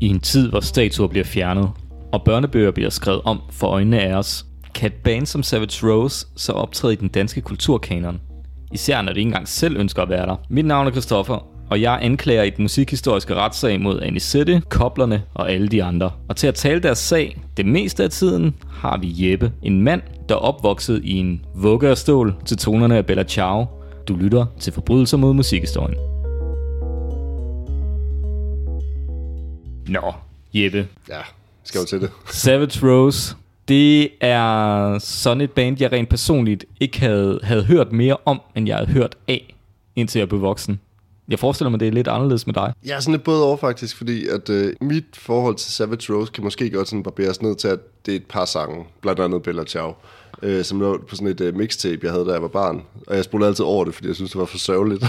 I en tid, hvor statuer bliver fjernet, og børnebøger bliver skrevet om for øjnene af os, kan et band som Savage Rose så optræde i den danske kulturkanon. Især når det ikke engang selv ønsker at være der. Mit navn er Christoffer, og jeg anklager i den musikhistoriske retssag mod Anisette, koblerne og alle de andre. Og til at tale deres sag, det meste af tiden, har vi Jeppe, en mand, der er opvokset i en vugge af stål til tonerne af Bella Ciao. Du lytter til Forbrydelser mod musikhistorien. Nå, Jeppe. Ja, skal jo til det. Savage Rose, det er sådan et band, jeg rent personligt ikke havde, havde hørt mere om, end jeg havde hørt af, indtil jeg blev voksen. Jeg forestiller mig, det er lidt anderledes med dig. Jeg er sådan lidt både over faktisk, fordi at øh, mit forhold til Savage Rose kan måske godt sådan barberes ned til, at det er et par sange, blandt andet Bella Ciao, øh, som lå på sådan et øh, mixtape, jeg havde, da jeg var barn. Og jeg spurgte altid over det, fordi jeg synes, det var for sørgeligt.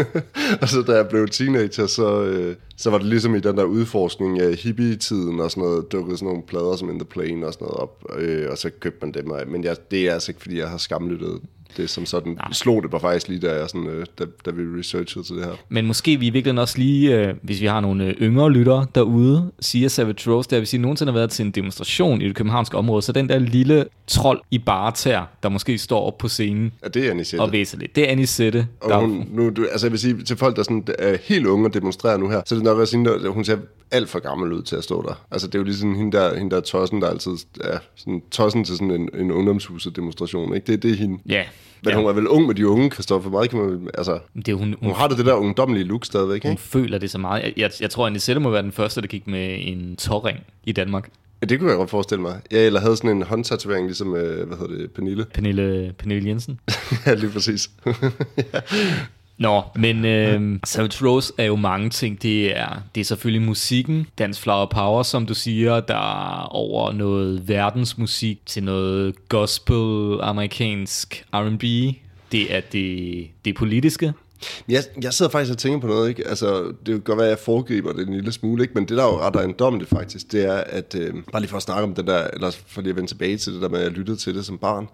og så da jeg blev teenager, så, øh, så var det ligesom i den der udforskning af hippie-tiden og sådan noget, dukkede sådan nogle plader som In The Plane og sådan noget op, øh, og så købte man dem. Men jeg, det er altså ikke, fordi jeg har skamlyttet det som sådan Nej. slog det mig faktisk lige, da, jeg sådan, øh, da, da vi researchede til det her. Men måske vi virkelig også lige, øh, hvis vi har nogle øh, yngre lyttere derude, siger Savage Rose, der vil sige, nogensinde har været til en demonstration i det københavnske område, så den der lille trold i baretær, der måske står op på scenen ja, det er Anisette. og væser lidt. Det er Anisette. Og der hun, nu, du, altså jeg vil sige, til folk, der sådan, er helt unge og demonstrerer nu her, så er det nok også hende, der, hun ser alt for gammel ud til at stå der. Altså det er jo ligesom hende der, hende der tossen, der altid er sådan tossen til sådan en, en ungdomshuset demonstration. Ikke? Det, det er hende. Ja, men ja. hun er vel ung med de unge, Kristoffer. Meget kan man, altså, det er, hun, hun, hun, har det, det der ungdomlige look stadigvæk, Hun ikke? føler det så meget. Jeg, jeg, jeg tror, at Anisette må være den første, der gik med en tårring i Danmark. Ja, det kunne jeg godt forestille mig. Ja, eller havde sådan en håndtatovering, ligesom, øh, hvad hedder det, Pernille? Pernille, Pernille Jensen. ja, lige præcis. ja. Nå, men øh, Savage Rose er jo mange ting. Det er, det er selvfølgelig musikken, Dance Flower Power, som du siger, der er over noget verdensmusik til noget gospel, amerikansk R&B. Det er det, det politiske. Jeg, jeg sidder faktisk og tænker på noget, ikke? Altså, det kan godt være, at jeg foregriber det en lille smule, ikke? Men det, der er jo ret ejendommeligt faktisk, det er, at... Øh, bare lige for at snakke om det der, eller for lige at vende tilbage til det der med, at jeg lyttede til det som barn,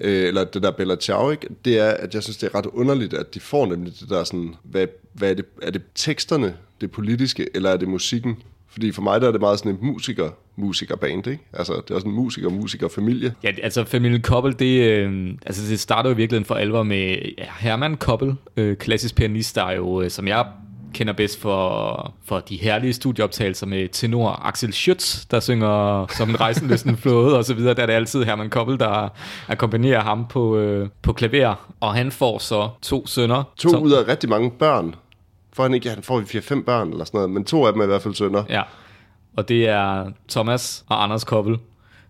øh, eller det der Bella Ciao, ikke? Det er, at jeg synes, det er ret underligt, at de får nemlig det der sådan... Hvad, hvad er det? Er det teksterne, det politiske, eller er det musikken? Fordi for mig der er det meget sådan en musiker, musikerband, ikke? Altså, det er også en musiker, musiker, familie. Ja, altså familien Koppel, det, øh, altså, det starter jo virkelig for alvor med ja, Herman Koppel, øh, klassisk pianist, der er jo, øh, som jeg kender bedst for, for de herlige studieoptagelser med tenor Axel Schütz, der synger som en rejsenløsende flåde og så videre. Der er det altid Herman Koppel, der akkompagnerer ham på, øh, på klaver. Og han får så to sønner. To som, ud af rigtig mange børn. For han ikke, han får 4-5 børn eller sådan noget, men to af dem er i hvert fald sønner. Ja, og det er Thomas og Anders Koppel,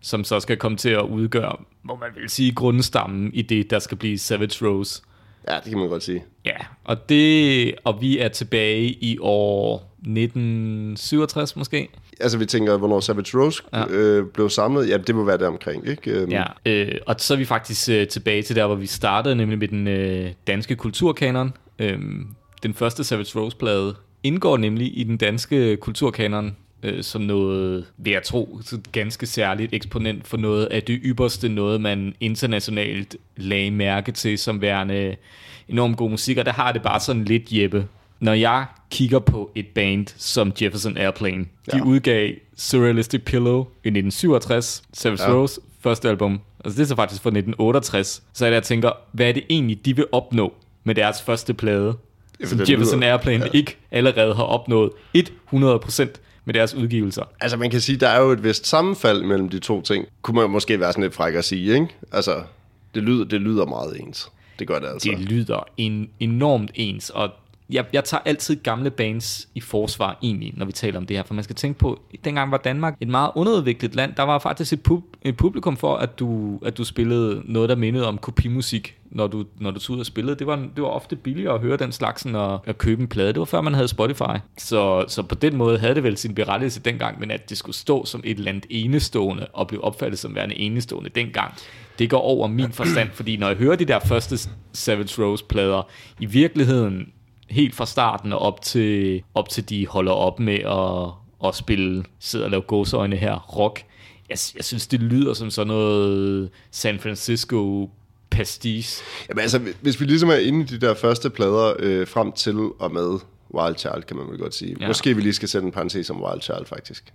som så skal komme til at udgøre, må man vil sige, grundstammen i det, der skal blive Savage Rose. Ja, det kan man godt sige. Ja, og, det, og vi er tilbage i år 1967 måske. Altså vi tænker, hvornår Savage Rose ja. øh, blev samlet, ja, det må være der omkring, ikke? Um... Ja, øh, og så er vi faktisk øh, tilbage til der, hvor vi startede, nemlig med den øh, danske kulturkanon. Øh, den første Savage Rose-plade indgår nemlig i den danske kulturkanon øh, som noget, vil jeg tro, ganske særligt eksponent for noget af det ypperste, noget man internationalt lagde mærke til som værende enormt god musik, og der har det bare sådan lidt Jeppe. Når jeg kigger på et band som Jefferson Airplane, ja. de udgav Surrealistic Pillow i 1967, Savage ja. Rose, første album, altså det er så faktisk fra 1968, så er det, jeg tænker, hvad er det egentlig, de vil opnå med deres første plade, som Jefferson lyder, Airplane ja. ikke allerede har opnået 100% med deres udgivelser. Altså man kan sige, der er jo et vist sammenfald mellem de to ting. Kunne man måske være sådan lidt fræk at sige, ikke? Altså, det lyder, det lyder meget ens. Det gør det altså. Det lyder en, enormt ens, og jeg, jeg tager altid gamle bands i forsvar egentlig, når vi taler om det her, for man skal tænke på, dengang var Danmark et meget underudviklet land. Der var faktisk et, pub, et publikum for, at du, at du spillede noget, der mindede om kopimusik, når du, når du tog ud og spillede. Det var, det var ofte billigere at høre den slags, end at, at købe en plade. Det var før man havde Spotify. Så, så på den måde havde det vel sin berettigelse dengang, men at det skulle stå som et land enestående, og blive opfattet som værende enestående dengang, det går over min forstand, fordi når jeg hører de der første Savage Rose-plader, i virkeligheden helt fra starten og op til, op til de holder op med at, at spille, sidde og lave gåseøjne her, rock. Jeg, jeg synes, det lyder som sådan noget San Francisco pastiche. Jamen altså, hvis vi ligesom er inde i de der første plader øh, frem til og med Wild Child, kan man vel godt sige. Ja. Måske vi lige skal sætte en parentes om Wild Child, faktisk.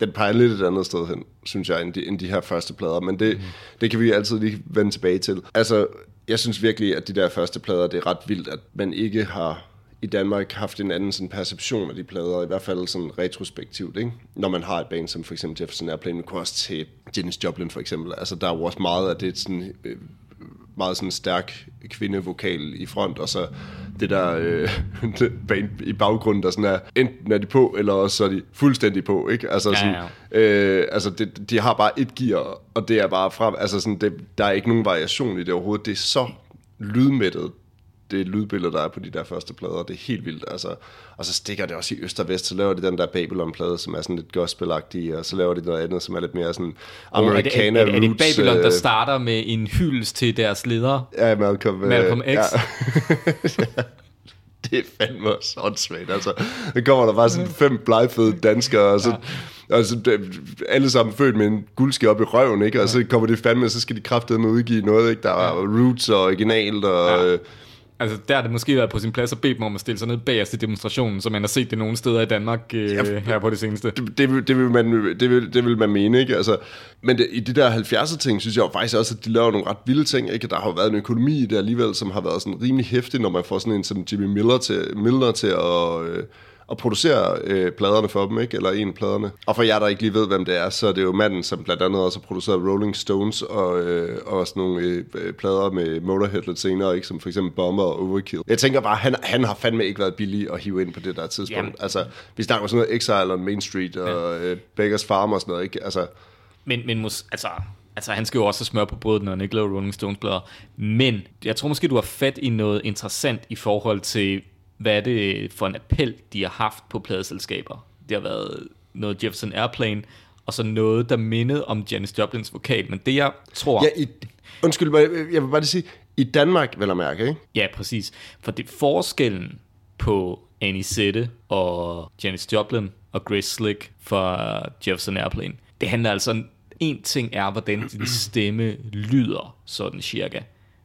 Den peger lidt et andet sted hen, synes jeg, end de, end de her første plader, men det, mm. det kan vi altid lige vende tilbage til. Altså, jeg synes virkelig, at de der første plader, det er ret vildt, at man ikke har i Danmark haft en anden sådan perception af de plader, i hvert fald sådan retrospektivt, ikke? når man har et band som for eksempel Jefferson Airplane, man kunne også til Janis Joplin for eksempel. Altså der er jo også meget af det sådan, øh, meget sådan stærk kvindevokal i front, og så det der øh, band i baggrunden, der sådan er, enten er de på, eller også er de fuldstændig på, ikke? Altså, sådan, ja, ja. Øh, altså det, de har bare et gear, og det er bare frem, altså sådan, det, der er ikke nogen variation i det overhovedet, det er så lydmættet, det lydbillede, der er på de der første plader, det er helt vildt. Altså, og så stikker det også i øst og vest, så laver de den der Babylon-plade, som er sådan lidt gospelagtig, og så laver de noget andet, som er lidt mere sådan americana oh, er, det, er, det, er det Babylon, der øh, starter med en hyldest til deres leder? Ja, Malcolm, øh, Malcolm X. Ja. det er fandme også åndssvagt. Altså, der kommer der bare sådan fem blegfede danskere, og så... Ja. Altså, alle sammen født med en guldske op i røven, ikke? Og så kommer det fandme, så skal de kraftedeme udgive noget, ikke? Der er ja. roots og originalt, og... Ja øh, Altså, der har det måske været på sin plads at bede dem om at stille sig ned bag i demonstrationen, som man har set det nogle steder i Danmark øh, ja, her på det seneste. Det, det, det, vil man, det, vil, det vil man mene, ikke? Altså, men det, i de der 70'er ting, synes jeg jo faktisk også, at de laver nogle ret vilde ting, ikke? Der har jo været en økonomi i det alligevel, som har været sådan rimelig hæftig, når man får sådan en som Jimmy Miller til, Miller til at... Øh, og producere øh, pladerne for dem, ikke? eller en af pladerne. Og for jer, der ikke lige ved, hvem det er, så er det jo manden, som blandt andet også har produceret Rolling Stones og, øh, og sådan nogle øh, plader med Motorhead lidt senere, ikke? som for eksempel Bomber og Overkill. Jeg tænker bare, han, han har fandme ikke været billig at hive ind på det der tidspunkt. Jamen. Altså, vi snakker sådan noget Exile on Main Street og ja. øh, Beggars Farm og sådan noget, ikke? Altså, men, men mus, altså, altså, han skal jo også smøre på brødet, når han ikke laver Rolling Stones plader. Men jeg tror måske, du har fat i noget interessant i forhold til hvad er det for en appel, de har haft på pladeselskaber. Det har været noget Jefferson Airplane, og så noget, der mindede om Janis Joplins vokal. Men det, jeg tror... Ja, i, undskyld, jeg vil bare lige sige, i Danmark, vil jeg mærke, ikke? Ja, præcis. For det forskellen på Anisette og Janis Joplin og Grace Slick fra Jefferson Airplane, det handler altså... En ting er, hvordan din stemme lyder, sådan cirka.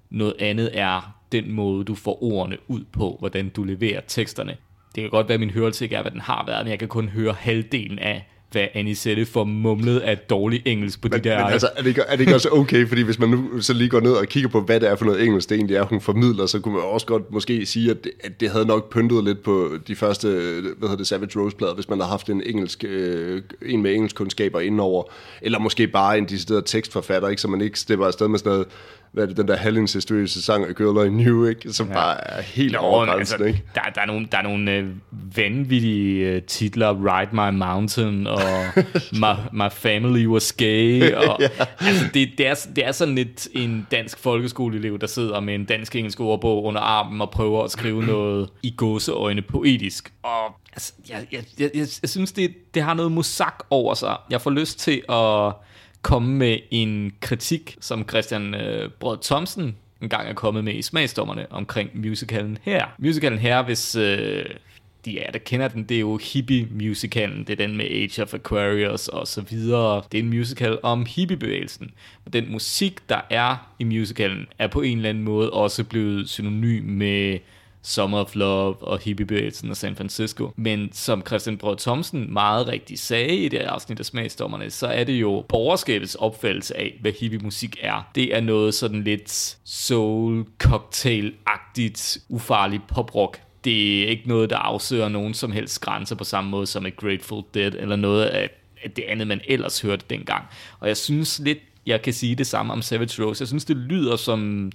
Noget andet er den måde, du får ordene ud på, hvordan du leverer teksterne. Det kan godt være, at min hørelse ikke er, hvad den har været, men jeg kan kun høre halvdelen af, hvad Anisette får mumlet af dårlig engelsk på men, de der... Men altså, er det, ikke, er det ikke også okay, fordi hvis man nu så lige går ned og kigger på, hvad det er for noget engelsk, det egentlig er, hun formidler, så kunne man også godt måske sige, at det, at det havde nok pyntet lidt på de første, hvad hedder det, Savage Rose-plader, hvis man havde haft en, engelsk, øh, en med engelsk kundskaber indenover, eller måske bare en decideret tekstforfatter, ikke, så man ikke stepper afsted med sådan noget hvad er det, den der halvincestuøse sang A Girl I Knew, ikke? som ja. bare er helt overgrænsen. Altså, ikke? Der, der, er nogle, der er nogle øh, vanvittige øh, titler, Ride My Mountain, og my, my Family Was Gay, og, ja. altså, det, det, er, det er sådan lidt en dansk folkeskoleelev, der sidder med en dansk-engelsk ordbog under armen og prøver at skrive noget i gåseøjne poetisk. Og altså, jeg, jeg, jeg, jeg, jeg synes, det, det har noget musak over sig. Jeg får lyst til at komme med en kritik, som Christian øh, Brød Thomsen engang er kommet med i smagsdommerne omkring musicalen her. Musicalen her, hvis øh, de er, der kender den, det er jo hippie-musicalen. Det er den med Age of Aquarius og så videre. Det er en musical om hippiebevægelsen. Og den musik, der er i musicalen, er på en eller anden måde også blevet synonym med Summer of Love og hippiebevægelsen og San Francisco. Men som Christian Brød Thomsen meget rigtigt sagde i det afsnit af Smagsdommerne, så er det jo borgerskabets opfattelse af, hvad hippie-musik er. Det er noget sådan lidt soul-cocktail-agtigt, ufarligt poprock det er ikke noget, der afsøger nogen som helst grænser på samme måde som et Grateful Dead, eller noget af det andet, man ellers hørte dengang. Og jeg synes lidt, jeg kan sige det samme om Savage Rose. Jeg synes, det lyder som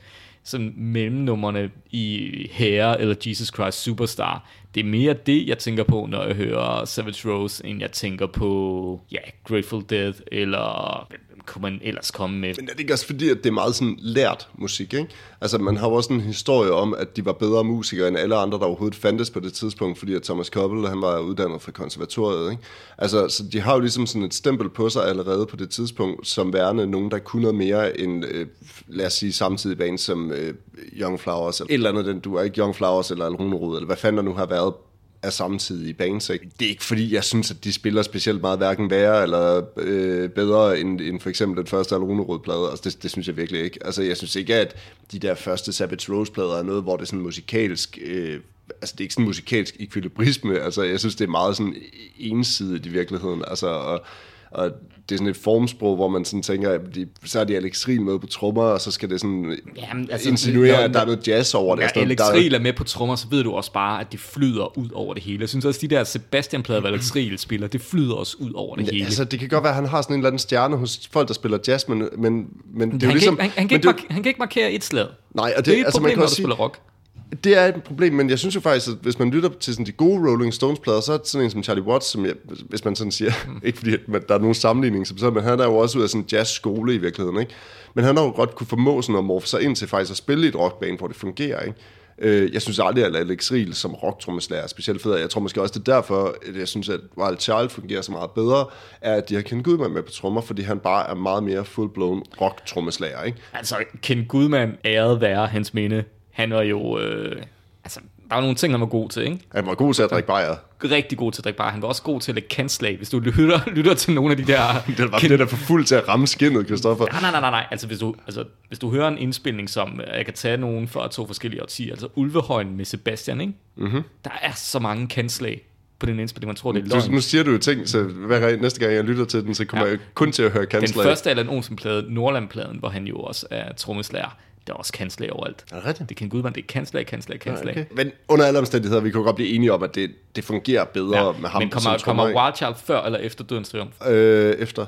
som mellemnummerne i Hair eller Jesus Christ Superstar. Det er mere det, jeg tænker på, når jeg hører Savage Rose, end jeg tænker på ja, Grateful Dead eller kunne man ellers komme med? Men er det ikke også fordi, at det er meget sådan lært musik, ikke? Altså, man har jo også en historie om, at de var bedre musikere end alle andre, der overhovedet fandtes på det tidspunkt, fordi at Thomas Koppel, han var uddannet fra konservatoriet, ikke? Altså, så de har jo ligesom sådan et stempel på sig allerede på det tidspunkt, som værende nogen, der kunne noget mere end, øh, lad os sige, samtidig band som øh, Young Flowers, eller et eller andet, den, du er ikke Young Flowers eller Alrunerud, eller hvad fanden der nu har været samtidig i bands. Ikke? Det er ikke fordi, jeg synes, at de spiller specielt meget hverken værre eller øh, bedre end, end for eksempel den første Alrunerud-plade. Altså, det, det synes jeg virkelig ikke. Altså, jeg synes ikke, at de der første Savage Rose-plader er noget, hvor det sådan musikalsk øh, altså det er ikke sådan musikalsk ekvilibrisme, altså jeg synes, det er meget sådan ensidigt i virkeligheden, altså, og, og det er sådan et formsprog, hvor man sådan tænker, at de, så er de Alex Riel med på trommer, og så skal det sådan Jamen, altså, insinuere, når- at der er noget jazz over det. Ja, Altså, Alex der er- Riel er med på trommer, så ved du også bare, at det flyder ud over det hele. Jeg synes også, de der Sebastian-plader, hvor Alex Riel spiller, det flyder også ud over det hele. Altså, det kan godt være, at han har sådan en eller anden stjerne hos folk, der spiller jazz, men, men, men det er han, jo kan ligesom... ikke, han, han, kan ikke det er jo- mark- han kan ikke markere et slag. Nej, og det, Det er et altså, man problem, kan når du spiller rock. Det er et problem, men jeg synes jo faktisk, at hvis man lytter til sådan de gode Rolling Stones-plader, så er det sådan en som Charlie Watts, som jeg, hvis man sådan siger, Mm. ikke fordi at man, der er nogen sammenligning, som sådan, men han er jo også ud af sådan en jazzskole i virkeligheden, ikke? Men han har jo godt kunne formå sådan at morfe sig ind til faktisk at spille i et rockband, hvor det fungerer, ikke? Øh, Jeg synes aldrig, at Alex Riel som rocktrommeslager er specielt fed. Jeg tror måske også, det er derfor, at jeg synes, at Wild Child fungerer så meget bedre, er, at de har Ken Goodman med på trommer, fordi han bare er meget mere full-blown rocktrommeslager, ikke? Altså, Ken Gudman æret være hans minde. Han var jo... Øh, altså, der var nogle ting, han var god til, ikke? Han var god til at drikke bajer. Rigtig god til at drikke bare. Han var også god til at lægge kantslag. Hvis du lytter, lytter til nogle af de der... Det var det der for fuld til at ramme skinnet, Christoffer. Nej, nej, nej, nej, nej. Altså, hvis du, altså, hvis du hører en indspilning, som øh, jeg kan tage nogen fra to forskellige årtier, altså Ulvehøjen med Sebastian, ikke? Mm-hmm. Der er så mange kantslag på den indspilning, man tror, det er Du, løgn. nu siger du jo ting, så hver næste gang jeg lytter til den, så kommer Ja. jeg kun til at høre Den kansler. første Allan Olsen-plade, Nordland-pladen, hvor han jo også er trommeslager, der er også kanslag overalt. Er det rigtigt? Det kan Gudman, det er kanslag, kanslag, kanslag. Okay. Men under alle omstændigheder, vi kan godt blive enige om, at det, det fungerer bedre ja, med ham men kommer, som kommer Wild Child før eller efter Dødens Triumf? øh, efter.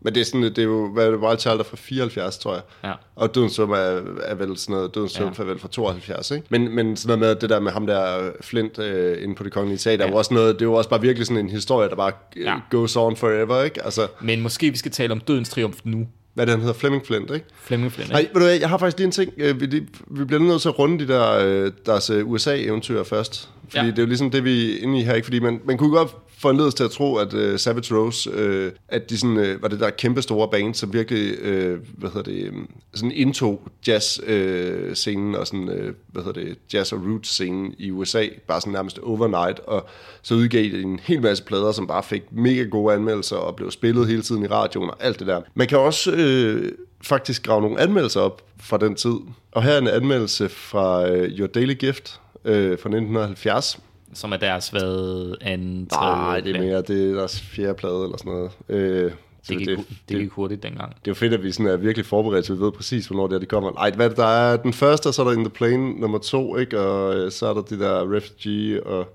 Men det er, sådan, det er jo, hvad er det, Wild Child er fra 74, tror jeg. Ja. Og Dødens Triumf er, er vel sådan noget, Dødens Triumf er vel fra 72, ikke? Men, men sådan noget med det der med ham der Flint øh, inde på det kongelige teater, ja. jo også noget, det er jo også bare virkelig sådan en historie, der bare Ja. ja. goes on forever, ikke? Altså, Men måske vi skal tale om Dødens Triumf nu. Hvad det, han hedder? Flemming Flint, ikke? Flemming. Nej, ikke? ved du hvad, jeg har faktisk lige en ting. Øh, Vi, vi bliver nødt til at runde de der, øh, deres øh, USA-eventyr først. Fordi Ja. det er jo ligesom det, vi er inde i her. Ikke? Fordi man, man kunne godt foranledes til at tro, at uh, Savage Rose, øh, at de sådan, øh, var det der kæmpe store band, som virkelig, øh, hvad hedder det, øh, sådan indtog jazz-scenen og sådan, øh, hvad hedder det, jazz- og roots-scenen i USA, bare sådan nærmest overnight, og så udgav de en hel masse plader, som bare fik mega gode anmeldelser og blev spillet hele tiden i radioen og alt det der. Man kan også øh, faktisk grave nogle anmeldelser op fra den tid, og her er en anmeldelse fra Your Daily Gift øh, fra 1970, Som er deres, hvad, anden, tredje... Nej, det er mere, det er deres fjerde plade eller sådan noget. Øh, Det gik, det, det, det, det gik hurtigt dengang. det er jo fedt, at vi sådan er virkelig forberedt, så vi ved præcis, hvornår det er, de kommer. Ej, hvad er det, der er den første, og så er der In The Plane nummer to, ikke? Og øh, så er der de der Refugee, og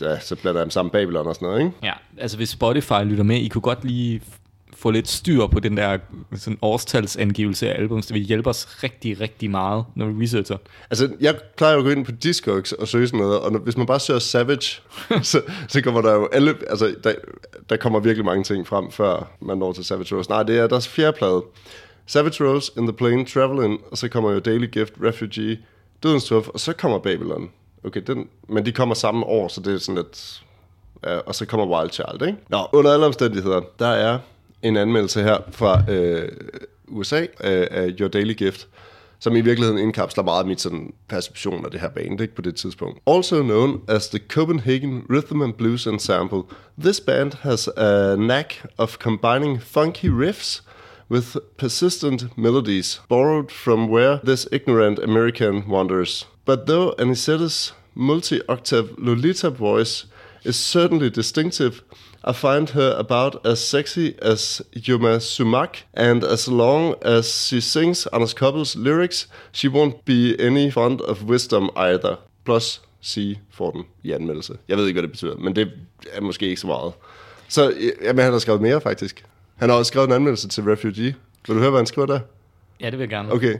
ja, så bliver der dem sammen Babylon og sådan noget, ikke? Ja, altså hvis Spotify lytter med, I kunne godt lige få lidt styr på den der sådan årstalsangivelse af albums. Det vil hjælpe os rigtig, rigtig meget, når vi researcher. Altså, jeg plejer jo at gå ind på Discogs og søge sådan noget, og når, hvis man bare søger Savage, så, så kommer der jo alle, altså, der, der kommer virkelig mange ting frem, før man når til Savage Rose. Nej, det er deres fjerde plade. Savage Rose, In The Plane, Travelin', og så kommer jo Daily Gift, Refugee, Dødens Tuff, og så kommer Babylon. Okay, den, men de kommer samme år, så det er sådan lidt... Ja, og så kommer Wild Child, ikke? Nå, under alle omstændigheder, der er en anmeldelse her fra øh, USA øh, af Your Daily Gift, som i virkeligheden indkapsler meget af mit sådan, perception af det her band ikke, på det tidspunkt. Also known as the Copenhagen Rhythm and Blues Ensemble, this band has a knack of combining funky riffs with persistent melodies borrowed from where this ignorant American wanders. But though Anicetta's multi-octave Lolita voice is certainly distinctive, i find her about as sexy as Yuma Sumak, and as long as she sings Anders Koppels lyrics, she won't be any fond of wisdom either. Plus C får den i anmeldelse. Jeg ved ikke, hvad det betyder, men det er måske ikke så meget. Så jamen, han har skrevet mere, faktisk. Han har også skrevet en anmeldelse til Refugee. Vil du høre, hvad han skriver der? Ja, det vil jeg gerne. Okay.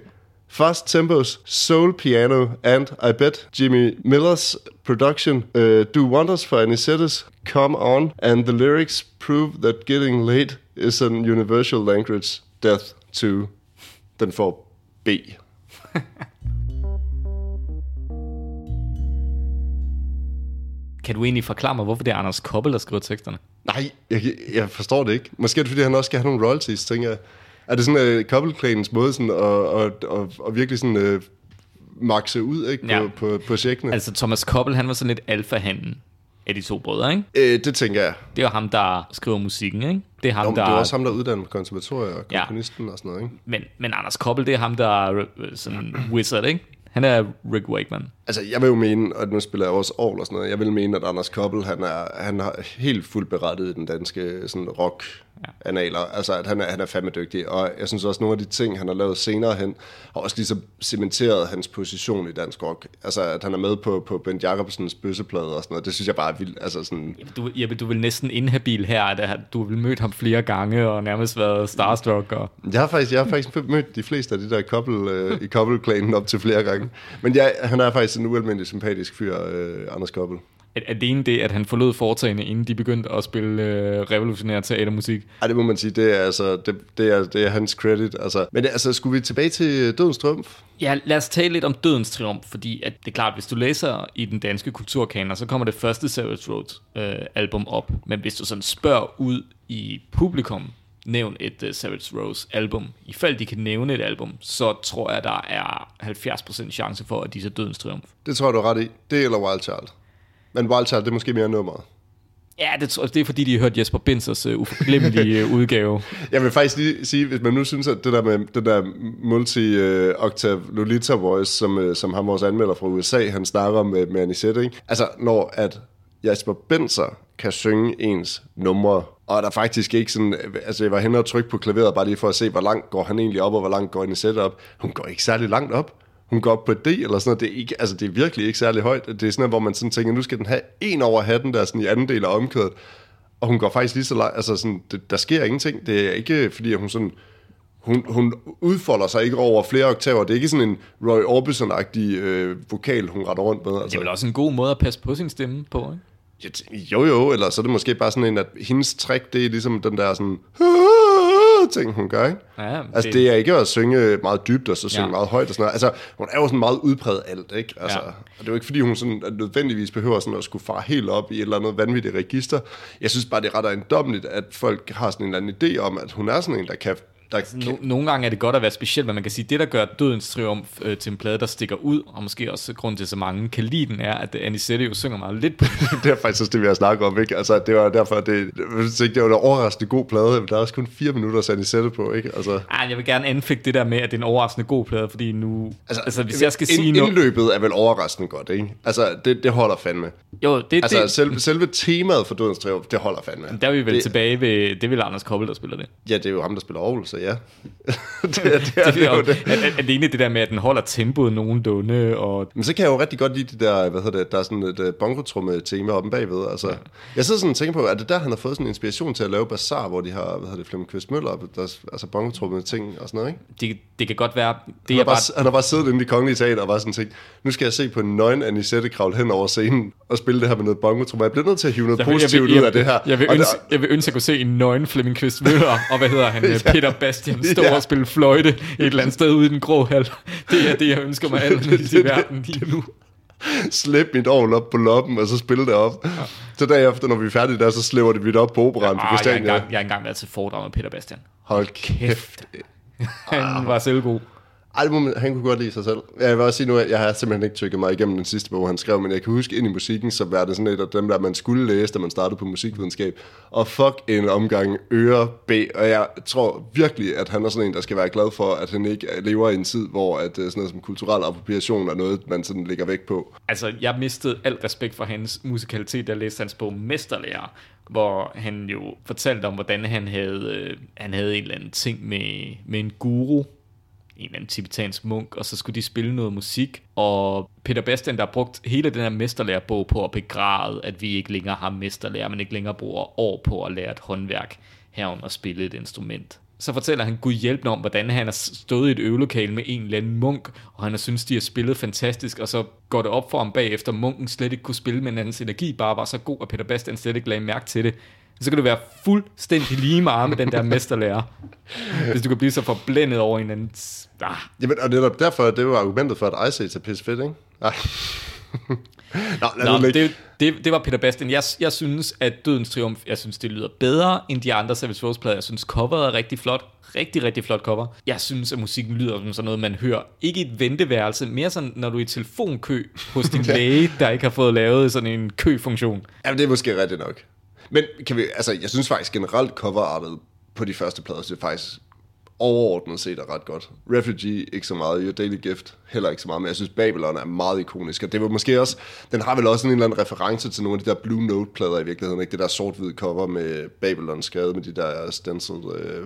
Fast tempos, soul piano, and I bet Jimmy Miller's production uh, do wonders for Anicetta's Come On, and the lyrics prove that getting late is an universal language. Death to. Den får B. Kan du egentlig forklare mig, hvorfor det er Anders Koppel, der skriver teksterne? Nej, jeg, jeg forstår det ikke. Måske er det, fordi han også skal have nogle royalties, tænker jeg. Er det sådan uh, Koppelklanens måde sådan at, at, at, at virkelig sådan uh, makse ud ikke, på, Ja. ja. på, på checkene? Altså, Thomas Koppel, han var sådan lidt alfahanden af de to brødre, ikke? Øh, det tænker jeg. Det er ham, der skriver musikken, ikke? Det er ham, Nå, der... det er også ham, der er uddannet på konservatoriet og Ja. komponisten og sådan noget, ikke? Men, men Anders Koppel, det er ham, der er øh, sådan wizard, ikke? Han er Rick Wakeman. Altså, jeg vil jo mene, og nu spiller jeg også Aarhus og sådan noget, jeg vil mene, at Anders Koppel, han er, han er helt fuldt berettet i den danske sådan rock analer. Altså, at han er, han er fandme dygtig. Og jeg synes også, at nogle af de ting, han har lavet senere hen, har også ligesom cementeret hans position i dansk rock. Altså, at han er med på, på Bent Jacobsens bøsseplade og sådan noget. Det synes jeg bare er vildt. Altså, sådan... Du, Jeppe, du vil næsten inhabil her, at du vil mødt ham flere gange og nærmest været starstruck. Og... Jeg har faktisk, jeg har faktisk mødt de fleste af de der couple, øh, i couple op til flere gange. Men jeg, han er faktisk en ualmindelig sympatisk fyr, øh, Anders Koppel. Er, er det ene det, at han forlod foretagene, inden de begyndte at spille øh, revolutionær teatermusik? Ja, det må man sige. Det er, altså, det, det er, det er hans credit. Altså. Men altså, skulle vi tilbage til Dødens Triumf? Ja, lad os tale lidt om Dødens Triumf, fordi at det er klart, hvis du læser i den danske kulturkaner, så kommer det første Savage Road øh, album op. Men hvis du sådan spørger ud i publikum, nævn et uh, Savage Rose album. I fald de kan nævne et album, så tror jeg, der er 70% chance for, at de ser Dødens Triumf. Det tror jeg, du er ret i. Det eller Wild Child. Men Wild Child, det er måske mere nummeret. Ja, det, det er fordi, de har hørt Jesper Bensers uh, uforglemmelige uh, udgave. Jeg vil faktisk lige sige, hvis man nu synes, at det der med det der multi-octave Lolita voice, som, uh, som ham vores anmelder fra USA, han snakker om med, med Anisette, ikke? Altså, når at Jesper Benser kan synge ens numre, og der faktisk ikke sådan, altså jeg var henne og trykke på klaveret, bare lige for at se, hvor langt går han egentlig op, og hvor langt går Anisette op. Hun går ikke særlig langt op hun går op på D eller sådan noget. Det er, ikke, altså, det er virkelig ikke særlig højt. Det er sådan noget, hvor man sådan tænker, nu skal den have en over hatten, der sådan i anden del af omkødet. Og hun går faktisk lige så langt. Altså sådan, det, der sker ingenting. Det er ikke, fordi hun sådan... Hun, hun udfolder sig ikke over flere oktaver. Det er ikke sådan en Roy Orbison-agtig øh, vokal, hun retter rundt med. Altså. Det er vel også en god måde at passe på sin stemme på, ikke? Jo, jo, eller så er det måske bare sådan en, at hendes trick, det er ligesom den der sådan ting, hun gør, ikke? Ja, det... Altså, det er ikke at synge meget dybt, og så synge ja. meget højt og sådan noget. Altså, hun er jo sådan meget udpræget alt, ikke? Altså, ja. Og det er jo ikke, fordi hun sådan, at nødvendigvis behøver sådan at skulle fare helt op i et eller andet vanvittigt register. Jeg synes bare, det er ret ejendommeligt, at folk har sådan en eller anden idé om, at hun er sådan en, der kan der altså, no, nogle gange er det godt at være speciel, men man kan sige, at det, der gør Dødens Triumf øh, til en plade, der stikker ud, og måske også grund til, så mange kan lide den, er, at Anisette jo synger meget lidt på Det er faktisk også det, vi har snakket om, ikke? Altså, det var derfor, det, det, det var en overraskende god plade, men der er også kun fire minutter at Anisette på, ikke? Altså. Ej, jeg vil gerne anfægte det der med, at det er en overraskende god plade, fordi nu... Altså, altså hvis jeg skal ind, sige noget... Indløbet er vel overraskende godt, ikke? Altså, det, det holder fandme. Jo, det, altså, det... Selve, selve temaet for Dødens Triumf, det holder fandme. Der er vi vel det, tilbage ved... Det er vel Anders Koppel, der spiller det. Ja, det er jo ham, der spiller Aarhus, så ja. det, det, det, er, det, er, det, er, er, alene det der med, at den holder tempoet nogenlunde. Og... Men så kan jeg jo rigtig godt lide det der, hvad hedder det, der er sådan et uh, bongotrumme tema oppe bagved. Altså, ja. Jeg sidder sådan og tænker på, at det der, han har fået sådan en inspiration til at lave Bazaar, hvor de har, hvad hedder det, Flemming Kvist Møller, der, altså bongotrumme ting og sådan noget, ikke? Det, det kan godt være. Det han, har bare, bare... han har bare siddet inde i Kongelige Teater og bare sådan tænkt, nu skal jeg se på en nøgen Anisette kravle hen over scenen og spille det her med noget bongotrumme. Jeg bliver nødt til at hive noget jeg positivt jeg vil, jeg, ud af det her. Jeg vil, ønske, det, jeg vil ønske, at kunne se en nøgen Flemming Kvist Møller, og hvad hedder han, ja. Peter Bastian, stå ja. og spille fløjte et eller andet sted ude i den grå hal. Det er det, jeg ønsker mig allermest i verden lige nu. Slæb mit ovn op på loppen, og så spille det op. Ja. Så derefter, når vi er færdige der, så slæver det vidt op på operan ja, på Christiania. Jeg har engang, engang været til foredrag med Peter Bastian. Hold kæft. Han var selv god. Ej, man, han kunne godt lide sig selv. Jeg vil også sige nu, at jeg har simpelthen ikke tykket mig igennem den sidste bog, han skrev, men jeg kan huske ind i musikken, så var det sådan et af dem, der man skulle læse, da man startede på musikvidenskab. Og fuck en omgang øre B. Og jeg tror virkelig, at han er sådan en, der skal være glad for, at han ikke lever i en tid, hvor at øh, sådan noget som kulturel appropriation er noget, man sådan lægger væk på. Altså, jeg mistede al respekt for hans musikalitet, da jeg læste hans bog Mesterlærer, hvor han jo fortalte om, hvordan han havde, øh, han havde en eller anden ting med, med en guru, en eller anden tibetansk munk, og så skulle de spille noget musik, og Peter Bastian, der har brugt hele den her mesterlærerbog på at begræde, at vi ikke længere har mesterlærer, men ikke længere bruger år på at lære et håndværk herom at spille et instrument. Så fortæller han Gud hjælpende om, hvordan han har stået i et øvelokale med en eller anden munk, og han har synes, de har spillet fantastisk, og så går det op for ham bagefter, munken slet ikke kunne spille, men hans energi bare var så god, at Peter Bastian slet ikke lagde mærke til det så kan du være fuldstændig lige meget med den der mesterlærer. hvis du kan blive så forblændet over en anden... Ah. Jamen, og netop derfor, det var argumentet for, at Ice Age er pisse fedt, ikke? Ah. Nå, Nå det, det, det var Peter Bastian. Jeg, jeg synes, at Dødens Triumf, jeg synes, det lyder bedre end de andre Savage Rose plader. Jeg synes, coveret er rigtig flot. Rigtig, rigtig flot cover. Jeg synes, at musikken lyder som sådan noget, man hører. Ikke i et venteværelse, mere sådan, når du er i telefonkø hos din læge, der ikke har fået lavet sådan en køfunktion. Jamen, det er måske rigtigt nok. Men kan vi, altså, jeg synes faktisk generelt coverartet på de første plader, det er faktisk overordnet set er ret godt. Refugee ikke så meget, Your Daily Gift heller ikke så meget, men jeg synes Babylon er meget ikonisk, og det var måske også, den har vel også en eller anden reference til nogle af de der Blue Note-plader i virkeligheden, ikke? Det der sort-hvide cover med Babylon skrevet med de der stencil øh,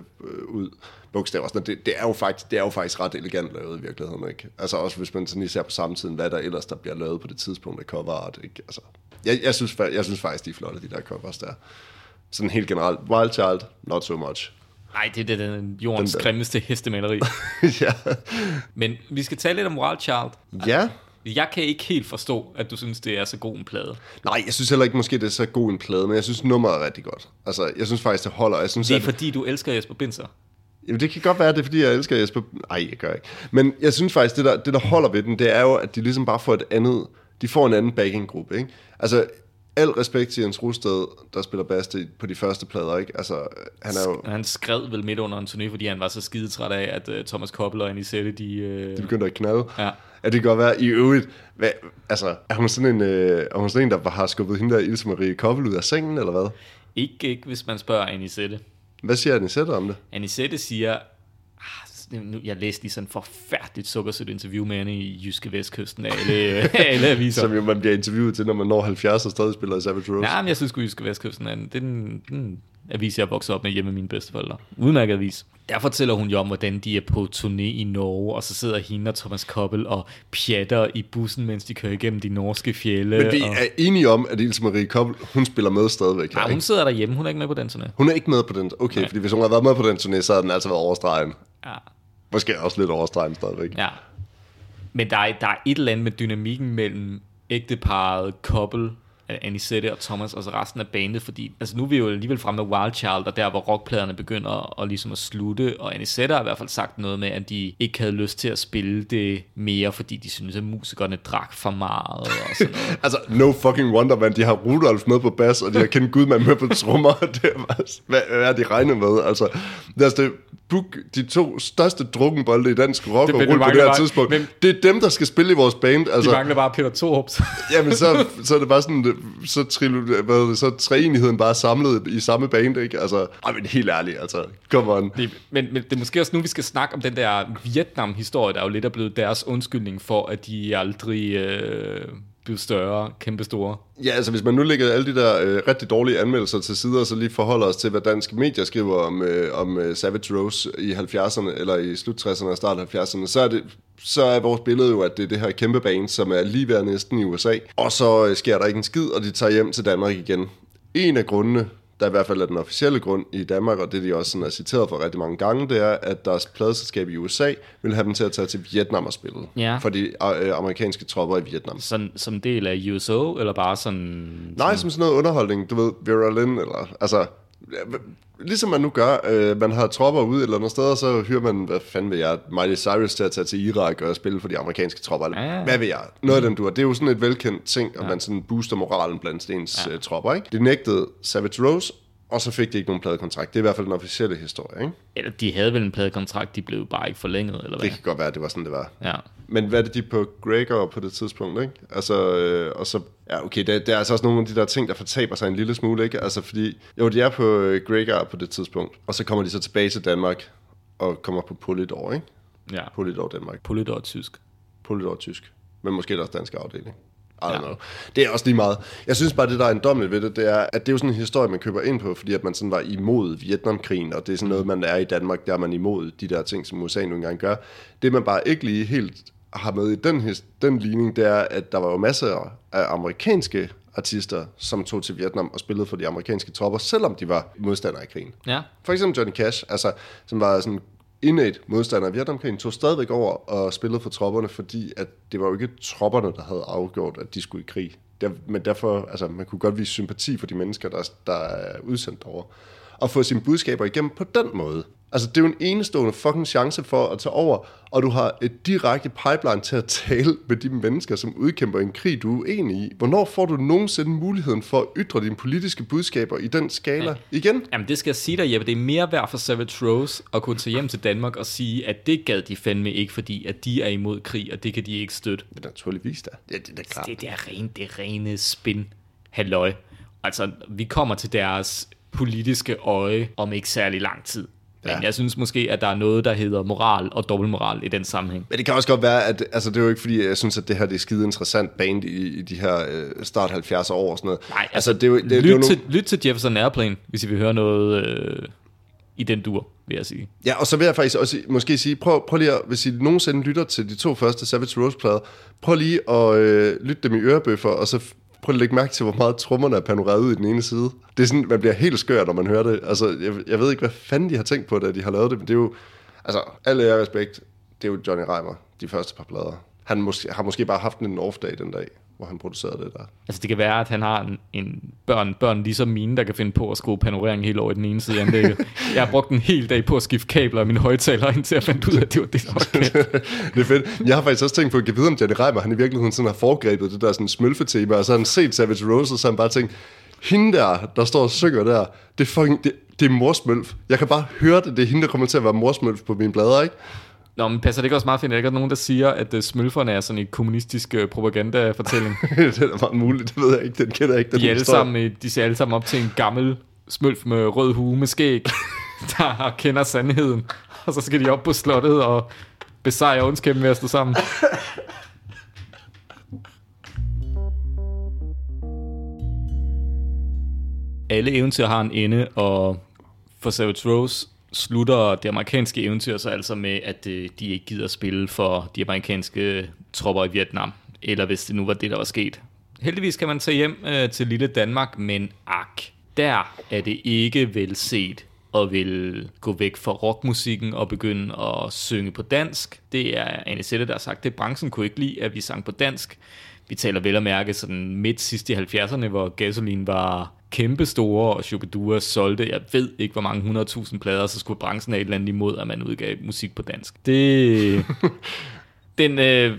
ud bogstaver. Sådan, det, det, er jo faktisk, det er jo faktisk ret elegant lavet i virkeligheden, ikke? Altså også hvis man sådan lige ser på samtiden, hvad der ellers der bliver lavet på det tidspunkt af cover art, ikke? Altså, jeg, jeg, synes, jeg synes faktisk, de er flotte, de der covers der. Sådan helt generelt. Wild Child, not so much. Nej, det er den jordens Den der. grimmeste hestemaleri. ja. Men vi skal tale lidt om Wild Child. ja. Jeg kan ikke helt forstå, at du synes, det er så god en plade. Nej, jeg synes heller ikke, måske det er så god en plade, men jeg synes nummeret er rigtig godt. Altså, jeg synes faktisk, det holder. Jeg synes, Det er at, fordi, du elsker Jesper Binser. Jamen, det kan godt være, det er, fordi jeg elsker Jesper... Nej, jeg gør ikke. Men jeg synes faktisk, det der, det der holder ved den, det er jo, at de ligesom bare får et andet... De får en anden backing-gruppe, ikke? Altså, al respekt til Jens Rusted, der spiller bass på de første plader, ikke? Altså, han er jo... Han skred vel midt under en turné, fordi han var så skidetræt af, at uh, Thomas Koppel og Anisette, de... Uh... De begyndte at knalde. Ja. Ja, det kan godt være. I øvrigt, hvad, altså, er hun sådan en, øh, er hun sådan en, der har skubbet hende der Ilse Marie Koppel ud af sengen, eller hvad? Ikke, ikke, hvis man spørger Anisette. Hvad siger Anisette om det? Anisette siger, nu, jeg læste lige sådan et forfærdeligt sukkersødt interview med hende i Jyske Vestkysten af alle, alle aviser. Som jo man bliver interviewet til, når man når 70 og stadig spiller i Savage Rose. Ja, men jeg synes sgu, Jyske Vestkysten er en, det er en, den avis, jeg vokset op med hjemme med mine bedsteforældre. Udmærket avis. Der fortæller hun jo om, hvordan de er på turné i Norge, og så sidder hende og Thomas Koppel og pjatter i bussen, mens de kører igennem de norske fjelle. Men vi og... er enige om, at Ilse Marie Koppel, hun spiller med stadigvæk. Nej, her, hun sidder derhjemme, hun er ikke med på den turné. hun er ikke med på den. Okay, fordi hvis hun havde været med på den turné, så havde den altså været overstregen. Ja. Måske også lidt overstregen stadigvæk. ja. Men der er, der er et eller andet med dynamikken mellem ægteparet couple Anisette og Thomas, og så resten af bandet, fordi altså nu er vi jo alligevel fremme med Wild Child, og der hvor rockpladerne begynder at, ligesom at slutte, og Anisette har i hvert fald sagt noget med, at de ikke havde lyst til at spille det mere, fordi de synes at musikerne drak for meget, og sådan noget. Altså, no fucking wonder, man. De har Rudolf med på bas, og de har Ken Gudman med på trommer. Det er bare, hvad, hvad er de regnet med? Altså, det er altså det, book de to største drukkenbolde i dansk rock Det- og rulle på det her mangler tidspunkt. bare- men- Det er dem, der skal spille i vores band. De Altså, mangler bare Peter Torps. jamen, så, så er det bare sådan, så, trilo, hvad så treenigheden bare samlet i samme band, ikke? Altså, ej, men helt ærligt, altså, come on. Det, men, men det er måske også nu, vi skal snakke om den der Vietnam-historie, der er jo lidt er blevet deres undskyldning for, at de aldrig øh, blive større, kæmpe store. Ja, altså hvis man nu lægger alle de der øh, rigtig dårlige anmeldelser til side, og så lige forholder os til, hvad danske medier skriver om, øh, om øh, Savage Rose i 70'erne, eller i slut 60'erne og start 70'erne, så er, det, så er vores billede jo, at det er det her kæmpe band, som er lige ved næsten i USA. Og så øh, sker der ikke en skid, og de tager hjem til Danmark igen. En af grundene, der i hvert fald er den officielle grund i Danmark, og det de også sådan er citeret for rigtig mange gange, det er, at deres pladeselskab i USA vil have dem til at tage til Vietnam og spille. Ja. For de øh, amerikanske tropper i Vietnam. Sådan, som en del af USO, eller bare sådan... Nej, som sådan noget underholdning, du ved, Vera Lynn, eller, altså, ligesom man nu gør, øh, man har tropper ude eller andet sted, og så hører man, hvad fanden vil jeg, Miley Cyrus til at tage til Irak og spille for de amerikanske tropper, eller Ja. hvad vil jeg, noget af den du Det er jo sådan et velkendt ting, at man sådan booster moralen blandt ens ja. tropper, ikke? Det nægtede Savage Rose, og så fik de ikke nogen pladekontrakt. Det er i hvert fald den officielle historie, ikke? Eller de havde vel en pladekontrakt, de blev bare ikke forlænget, eller hvad? Det kan godt være, at det var sådan, det var. Ja. Men hvad er det, de på Gregor på det tidspunkt, ikke? Altså, øh, og så, ja, okay, det, det er altså også nogle af de der ting, der fortaber sig en lille smule, ikke? Altså, fordi, jo, de er på øh, Gregor på det tidspunkt, og så kommer de så tilbage til Danmark, og kommer på Polydor, ikke? ja. Polydor Danmark. Polydor tysk. Polydor tysk. Men måske er der også dansk afdeling. I don't Ja. know. Det er også lige meget. Jeg synes bare, det der er en dommeligt ved det, det er, at det er jo sådan en historie, man køber ind på, fordi at man sådan var imod Vietnamkrigen, og det er sådan noget, man er i Danmark, der er man imod de der ting, som USA nu engang gør. Det man bare ikke lige helt har med i den, den ligning, det er, at der var jo masser af amerikanske artister, som tog til Vietnam og spillede for de amerikanske tropper, selvom de var modstandere af krigen. Ja. For eksempel Johnny Cash, altså, som var sådan innate modstander af Vietnamkrigen, tog stadigvæk over og spillede for tropperne, fordi at det var jo ikke tropperne, der havde afgjort, at de skulle i krig. Der, men derfor, altså, man kunne godt vise sympati for de mennesker, der, der er udsendt over. Og få sine budskaber igennem på den måde. Altså, det er jo en enestående fucking chance for at tage over, og du har et direkte pipeline til at tale med de mennesker, som udkæmper en krig, du er uenig i. Hvornår får du nogensinde muligheden for at ytre dine politiske budskaber i den skala igen? Jamen det skal jeg sige dig, Jeppe, det er mere værd for Savage Rose at kunne tage hjem til Danmark og sige, at det gad de fandme ikke, fordi at de er imod krig, og det kan de ikke støtte. Det er naturligvis da. Ja, det er da klart. Det, det er rene, det er rene spin. Halløj. Altså, vi kommer til deres politiske øje om ikke særlig lang tid. Men Ja. jeg synes måske, at der er noget, der hedder moral og dobbeltmoral i den sammenhæng. Men det kan også godt være, at altså, det er jo ikke fordi, jeg synes, at det her det er skide interessant band i, i de her øh, start 70'er år og sådan noget. Nej, altså, det er jo, det, det er lyt, jo til, nogle, lyt til Jefferson Airplane, hvis I vil høre noget øh, i den dur, vil jeg sige. Ja, og så vil jeg faktisk også måske sige, prøv, prøv lige at, hvis I nogensinde lytter til de to første Savage Rose-plader, prøv lige at øh, lytte dem i ørebøffer, og så prøv at lægge mærke til, hvor meget trommerne er panoreret ud i den ene side. Det er sådan, man bliver helt skør, når man hører det. Altså, jeg, jeg ved ikke, hvad fanden de har tænkt på, da de har lavet det, men det er jo, altså, alle ære respekt, det er jo Johnny Reimer, de første par plader. Han måske, har måske bare haft en off-dag den dag, hvor han producerede det der. Altså det kan være, at han har en, en børn, børn ligesom mine, der kan finde på at skrue panorering helt over i den ene side af anlægget. Jeg har brugt en hel dag på at skifte kabler af mine højtalere, indtil jeg fandt ud af, at det var det, der var det er fedt. Jeg har faktisk også tænkt på at give videre om Johnny Reimer. Han i virkeligheden sådan har foregrebet det der sådan smølfetema, og så har han set Savage Rose, og så har han bare tænkt, hende der, der står og synger der, det er fucking, det, det er morsmølf. Jeg kan bare høre det, det er hende, der kommer til at være morsmølf på mine blader, ikke? Nå, men passer det ikke også meget fint? Er der ikke nogen, der siger, at uh, smølferne er sådan en kommunistisk uh, propaganda-fortælling? det er meget muligt, det ved jeg ikke, den kender jeg ikke. Den De, er alle sammen, øh, de ser alle sammen op til en gammel smølf med rød hue med skæg, der kender sandheden. Og så skal de op på slottet og besejre ondskæmmen ved at stå sammen. Alle eventyr har en ende, og for Savage Rose slutter det amerikanske eventyr så altså med, at øh, de ikke gider spille for de amerikanske tropper i Vietnam. Eller hvis det nu var det, der var sket. Heldigvis kan man tage hjem øh, til lille Danmark, men ak, der er det ikke velset og vil gå væk fra rockmusikken og begynde at synge på dansk. Det er Anisette, der har sagt det. Branchen kunne ikke lide, at vi sang på dansk. Vi taler vel at mærke sådan midt sidst i 70'erne, hvor gasolin var kæmpe store, og Shubidua solgte, jeg ved ikke hvor mange 100.000 plader, så skulle branchen have et eller andet imod, at man udgav musik på dansk. Det, den, øh,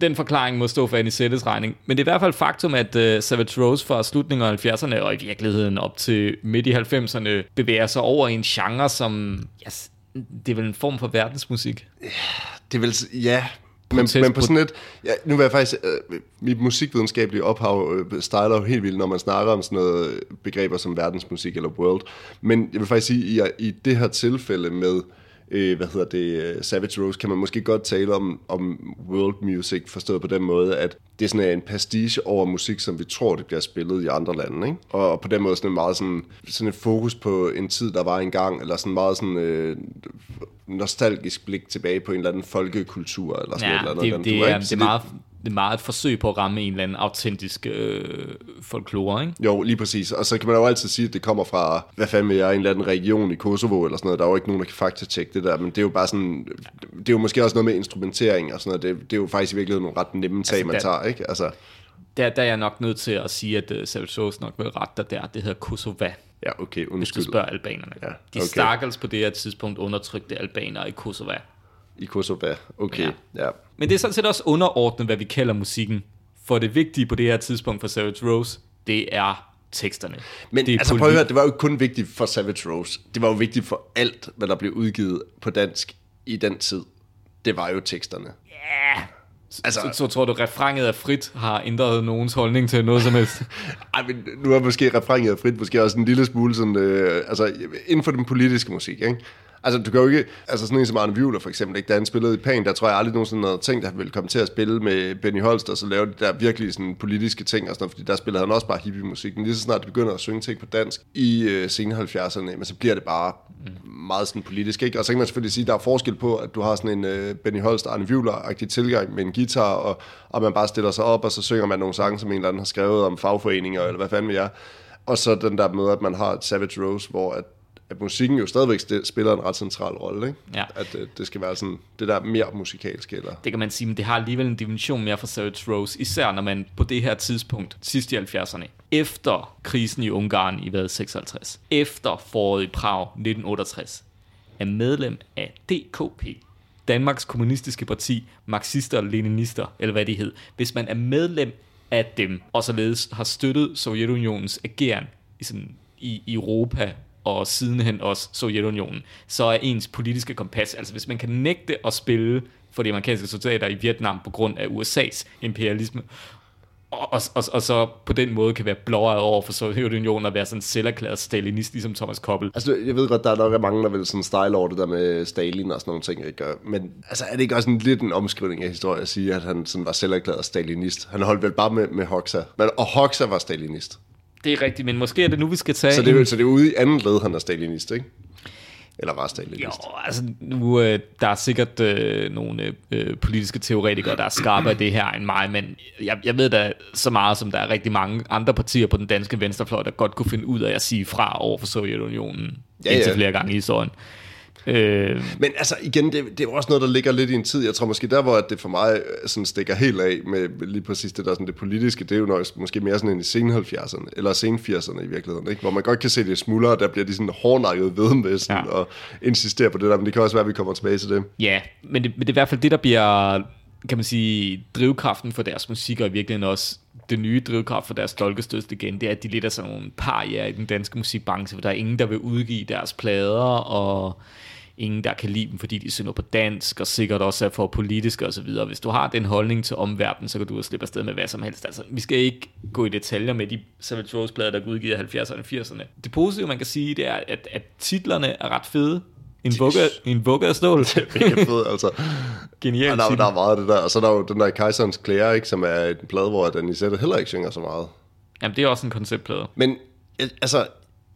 den forklaring må stå for Anisettes regning. Men det er i hvert fald faktum, at uh, Savage Rose fra slutningen af 70'erne og i virkeligheden op til midt i 90'erne bevæger sig over i en genre, som yes, det er vel en form for verdensmusik. Det er vel, ja, men, men på sådan et, ja, nu vil jeg faktisk, øh, mit musikvidenskabelige ophav øh, styler jo helt vildt, når man snakker om sådan noget øh, begreber som verdensmusik eller world. Men jeg vil faktisk sige, i, i det her tilfælde med, øh, hvad hedder det, øh, Savage Rose, kan man måske godt tale om, om world music, forstået på den måde, at det er sådan en pastiche over musik, som vi tror, det bliver spillet i andre lande, ikke? Og, på den måde sådan en meget sådan, sådan et fokus på en tid, der var engang, eller sådan meget sådan øh, nostalgisk blik tilbage på en eller anden folkekultur, eller sådan Ja, et eller andet. det, den det, er, det, er meget, det er meget et forsøg på at ramme en eller anden autentisk øh, folklore, ikke? Jo, lige præcis. Og så kan man jo altid sige, at det kommer fra, hvad fanden jeg, en eller anden region i Kosovo eller sådan noget. Der er jo ikke nogen, der kan faktatjekke det der, men det er jo bare sådan, det er jo måske også noget med instrumentering og sådan noget. Det, det er jo faktisk i virkeligheden nogle ret nemme tag, Altså, man der- tager, ikke? Altså, Der, der er jeg nok nødt til at sige, at uh, Savage Rose nok vil rette dig der. Det hedder Kosova, ja, okay, hvis du undskyld. spørger albanerne. Ja, De okay. stakkels på det her tidspunkt undertrykte albanere i Kosova. I Kosova, okay, Ja. ja. ja. Men det er sådan set også underordnet, hvad vi kalder musikken. For det vigtige på det her tidspunkt for Savage Rose, det er teksterne. Men det er altså prøv at høre, det var jo ikke kun vigtigt for Savage Rose. Det var jo vigtigt for alt, hvad der blev udgivet på dansk i den tid. Det var jo teksterne. Altså, så, så tror du, refranget af frit har ændret nogens holdning til noget som helst? Ej, men nu er måske refrenget af frit, måske også en lille smule sådan, øh, altså inden for den politiske musik, ikke? Altså, du kan jo ikke, altså sådan en som Arne Wivler for eksempel, ikke? da han spillede i Pan, der tror jeg aldrig nogensinde havde tænkt, at han ville komme til at spille med Benny Holst, og så lave de der virkelig sådan politiske ting og sådan noget, fordi der spillede han også bare hippie-musik. Men lige så snart de begynder at synge ting på dansk i øh, sene 70'erne, men så bliver det bare meget sådan politisk, ikke? Og så kan man selvfølgelig sige, at der er forskel på, at du har sådan en øh, Benny Holst, Arne Wivler-agtig tilgang med en guitar, og, og man bare stiller sig op, og så synger man nogle sange, som en eller anden har skrevet om fagforeninger, eller hvad fanden vi er. Og så den der med, at man har et Savage Rose, hvor at, at musikken jo stadigvæk spiller en ret central rolle, ikke? Ja. At øh, det skal være sådan, det der mere musikalske, eller... Det kan man sige, men det har alligevel en dimension mere for Savage Rose, især når man på det her tidspunkt, sidst i 70'erne, efter krisen i Ungarn i hvad, 56, efter foråret i Prag 1968, er medlem af DKP, Danmarks Kommunistiske Parti, marxister og leninister, eller hvad det hed. Hvis man er medlem af dem, og således har støttet Sovjetunionens ageren i, sådan, i Europa og sidenhen også Sovjetunionen, så er ens politiske kompas, altså hvis man kan nægte at spille for de amerikanske soldater i Vietnam på grund af USA's imperialisme, og, og, og, og så på den måde kan være blåret over for Sovjetunionen og være sådan en selverklæret stalinist, ligesom Thomas Koppel. Altså, jeg ved godt, der er nok mange, der vil sådan style over det der med Stalin og sådan nogle ting, ikke? Men altså, er det ikke også en lidt en omskrivning af historien at sige, at han sådan var selverklæret stalinist? Han holdt vel bare med, med Hoxha. Men, og Hoxha var stalinist. Det er rigtigt, men måske er det nu, vi skal tage... Så det, er, en... så det er ude i anden led, han er stalinist, ikke? Eller var stalinist. Jo, altså nu, øh, der er sikkert øh, nogle øh, politiske teoretikere, der er skarpere i det her end mig, men jeg, jeg ved da så meget, som der er rigtig mange andre partier på den danske venstrefløj, der godt kunne finde ud af at sige fra over for Sovjetunionen ja, indtil ja. flere gange i historien. Øh, Men altså igen, det, det er jo også noget, der ligger lidt i en tid. Jeg tror måske der, hvor det for mig øh, sådan stikker helt af med lige præcis det der sådan det politiske, det er jo nok, måske mere sådan en i sen 70'erne, eller sen 80'erne i virkeligheden, ikke? hvor man godt kan se det smuldre, der bliver de sådan hårdnakket ved med sådan, Ja. og insisterer på det der, men det kan også være, at vi kommer tilbage til det. Ja, men det, men det er i hvert fald det, der bliver, kan man sige, drivkraften for deres musik, og i virkeligheden også det nye drivkraft for deres dolkestødst igen, det er, at de lidt er sådan nogle parier i den danske musikbranche, for der er ingen, der vil udgive deres plader, og ingen, der kan lide dem, fordi de synger på dansk, og sikkert også er for politiske osv. Hvis du har den holdning til omverdenen, så kan du slippe afsted med hvad som helst. Altså, vi skal ikke gå i detaljer med de Savage Rose-plader, der er udgivet i 70'erne og 80'erne. Det positive, man kan sige, det er, at, at titlerne er ret fede. En vugge, en vugge af stål. Mega fed, altså. Genial Og der, titel. der er meget af det der. Og så er der jo den der Kejserens Klære, ikke, som er en plade, hvor Danisette heller ikke synger så meget. Jamen, det er også en konceptplade. Men altså,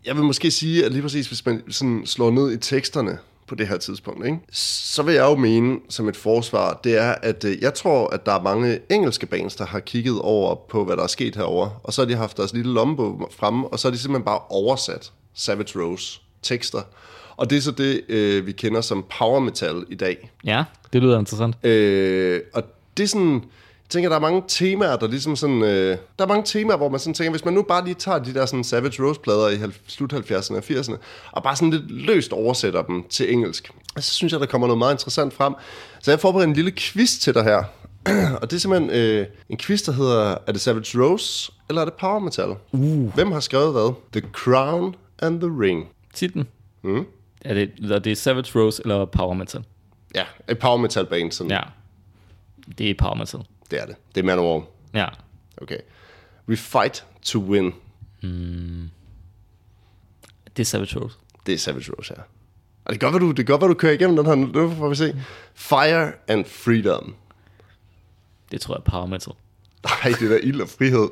jeg vil måske sige, at lige præcis hvis man sådan slår ned i teksterne på det her tidspunkt, ikke? så vil jeg jo mene som et forsvar, det er, at øh, jeg tror, at der er mange engelske bands, der har kigget over på, hvad der er sket herover, og så har de haft deres lille lommebog fremme, og så har de simpelthen bare oversat Savage Rose tekster. Og det er så det, øh, vi kender som power metal i dag. Ja, det lyder interessant. Øh, og det er sådan, tænker, der er mange temaer, der ligesom sådan, øh, der er mange temaer, hvor man sådan tænker, hvis man nu bare lige tager de der sådan Savage Rose-plader i slut 70'erne og 80'erne, og bare sådan lidt løst oversætter dem til engelsk, så synes jeg, der kommer noget meget interessant frem. Så jeg forbereder en lille quiz til dig her. og det er simpelthen øh, en quiz, der hedder, er det Savage Rose, eller er det Power Metal? Uh. Hvem har skrevet hvad? The Crown and the Ring. Titlen. Mm. Er det, er det Savage Rose eller Power Metal? Ja, et Power Metal band, sådan. Ja. Det er Power Metal. Det er det. Det er Manowar. Ja. Okay. We fight to win. Det er Savage Rose. Det er Savage Rose, ja. Og det kan godt være, du, det kan godt du kører igennem den her. Nu får vi se. Fire and Freedom. Det tror jeg er Power Metal. Nej, det er ild og frihed.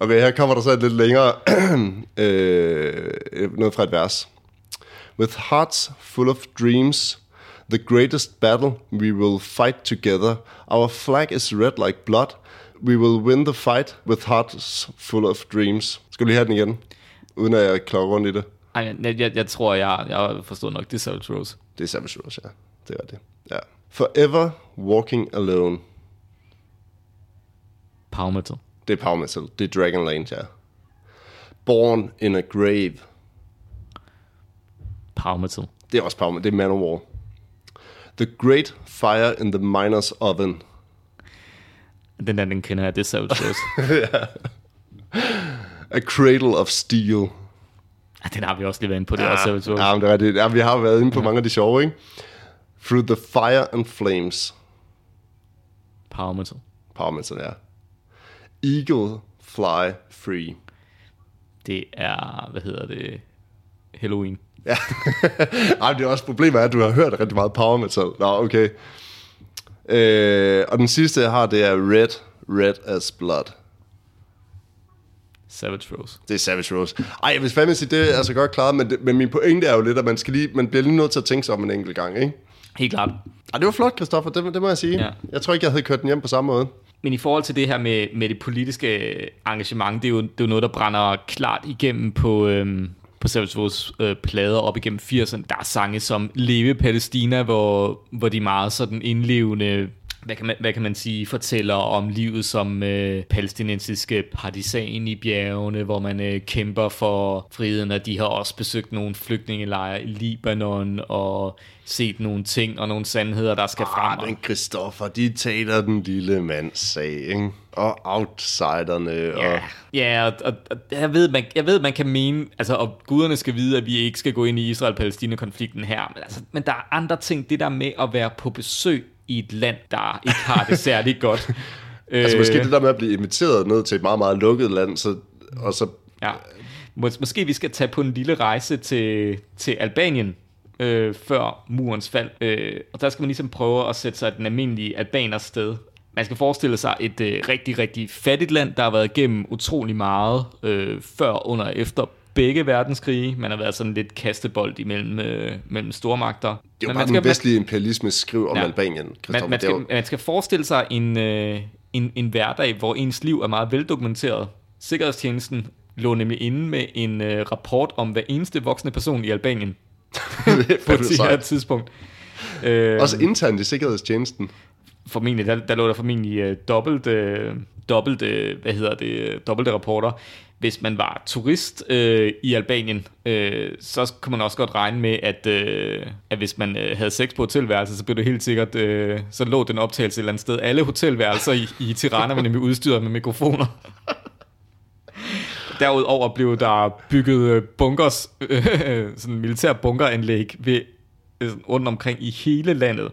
Okay, her kommer der så et lidt længere øh, noget fra et vers. With hearts full of dreams, the greatest battle we will fight together. Our flag is red like blood. We will win the fight with hearts full of dreams. Skal du lige have den igen? Uden at jeg klokker rundt i det. Ej, jeg, jeg, jeg tror, jeg, jeg forstår nok, det er Savage Rose. Det er Savage Rose, ja. Det er det. Ja. Forever walking alone. Power Metal. Det er Power Metal. Det er Dragonlance, ja. Born in a Grave. Power Metal. Det er også Power Metal. Det er Manowar. The Great Fire in the Miner's Oven. Den der, den kender jeg, det er Savage Rose. A Cradle of Steel. Ah, den har vi også lige været inde på, det er også Savage Rose. ja, men det er rigtigt. Ja, vi har været inde på mange af de sjove, ikke? Through the Fire and Flames. Power Metal. Power Metal, ja. Eagle Fly Free. Det er, hvad hedder det, Halloween. Ja. Ej, det er også problemet er, at du har hørt rigtig meget power metal. Nå, okay. Øh, og den sidste, jeg har, det er Red, Red as Blood. Savage Rose. Det er Savage Rose. Ej, vil fandme sige, det er altså godt klaret, men, det, men min pointe er jo lidt, at man, skal lige, man bliver lige nødt til at tænke sig om en enkelt gang, ikke? Helt klart. Ej, det var flot, Christoffer, det, det må jeg sige. Ja. Jeg tror ikke, jeg havde kørt den hjem på samme måde. Men i forhold til det her med, med det politiske engagement, det er, jo, det er jo noget, der brænder klart igennem på, øhm, på Savage Rose øh, plader op igennem 80'erne. Der er sange som Leve Palæstina, hvor, hvor de meget sådan indlevende, hvad kan man, hvad kan man sige, fortæller om livet som øh, palæstinensiske partisan i bjergene, hvor man øh, kæmper for friheden, og de har også besøgt nogle flygtningelejre i Libanon og set nogle ting og nogle sandheder, der skal frem. Ah, men Christoffer, de taler den lille mands sag, ikke? Og outsiderne, og... Ja, ja og, og, og jeg, ved, man, jeg ved, man kan mene, altså, og guderne skal vide, at vi ikke skal gå ind i Israel-Palæstina-konflikten her, men, altså, men der er andre ting, det der med at være på besøg i et land, der ikke har det særlig godt. Altså måske det der med at blive inviteret ned til et meget, meget lukket land, så, og så... Ja. Mås- måske vi skal tage på en lille rejse til, til Albanien, øh, før murens fald. Øh, og der skal man ligesom prøve at sætte sig den almindelige albaners sted. Man skal forestille sig et øh, rigtig, rigtig fattigt land, der har været igennem utrolig meget øh, før, under og efter begge verdenskrige. Man har været sådan lidt kastebold imellem øh, mellem stormagter. Det er jo Men bare man den vestlige imperialisme skriv om Ja. Albanien, man, Christoffer. man, er skal, jo- man skal forestille sig en, øh, en, en hverdag, hvor ens liv er meget veldokumenteret. Sikkerhedstjenesten lå nemlig inde med en øh, rapport om hver eneste voksne person i Albanien på et her tidspunkt. Øh, Også internt i sikkerhedstjenesten. formentlig, der, der lå der formentlig øh, dobbelt, øh, dobbelt øh, hvad hedder det, øh, dobbelte rapporter. Hvis man var turist øh, i Albanien, øh, så kunne man også godt regne med, at, øh, at hvis man øh, havde sex på hotelværelset, så blev det helt sikkert, øh, så lå den optagelse et eller andet sted. Alle hotelværelser i, i Tirana var nemlig udstyret med mikrofoner. Derudover blev der bygget øh, bunkers, øh, sådan militær bunkeranlæg ved, øh, rundt omkring i hele landet,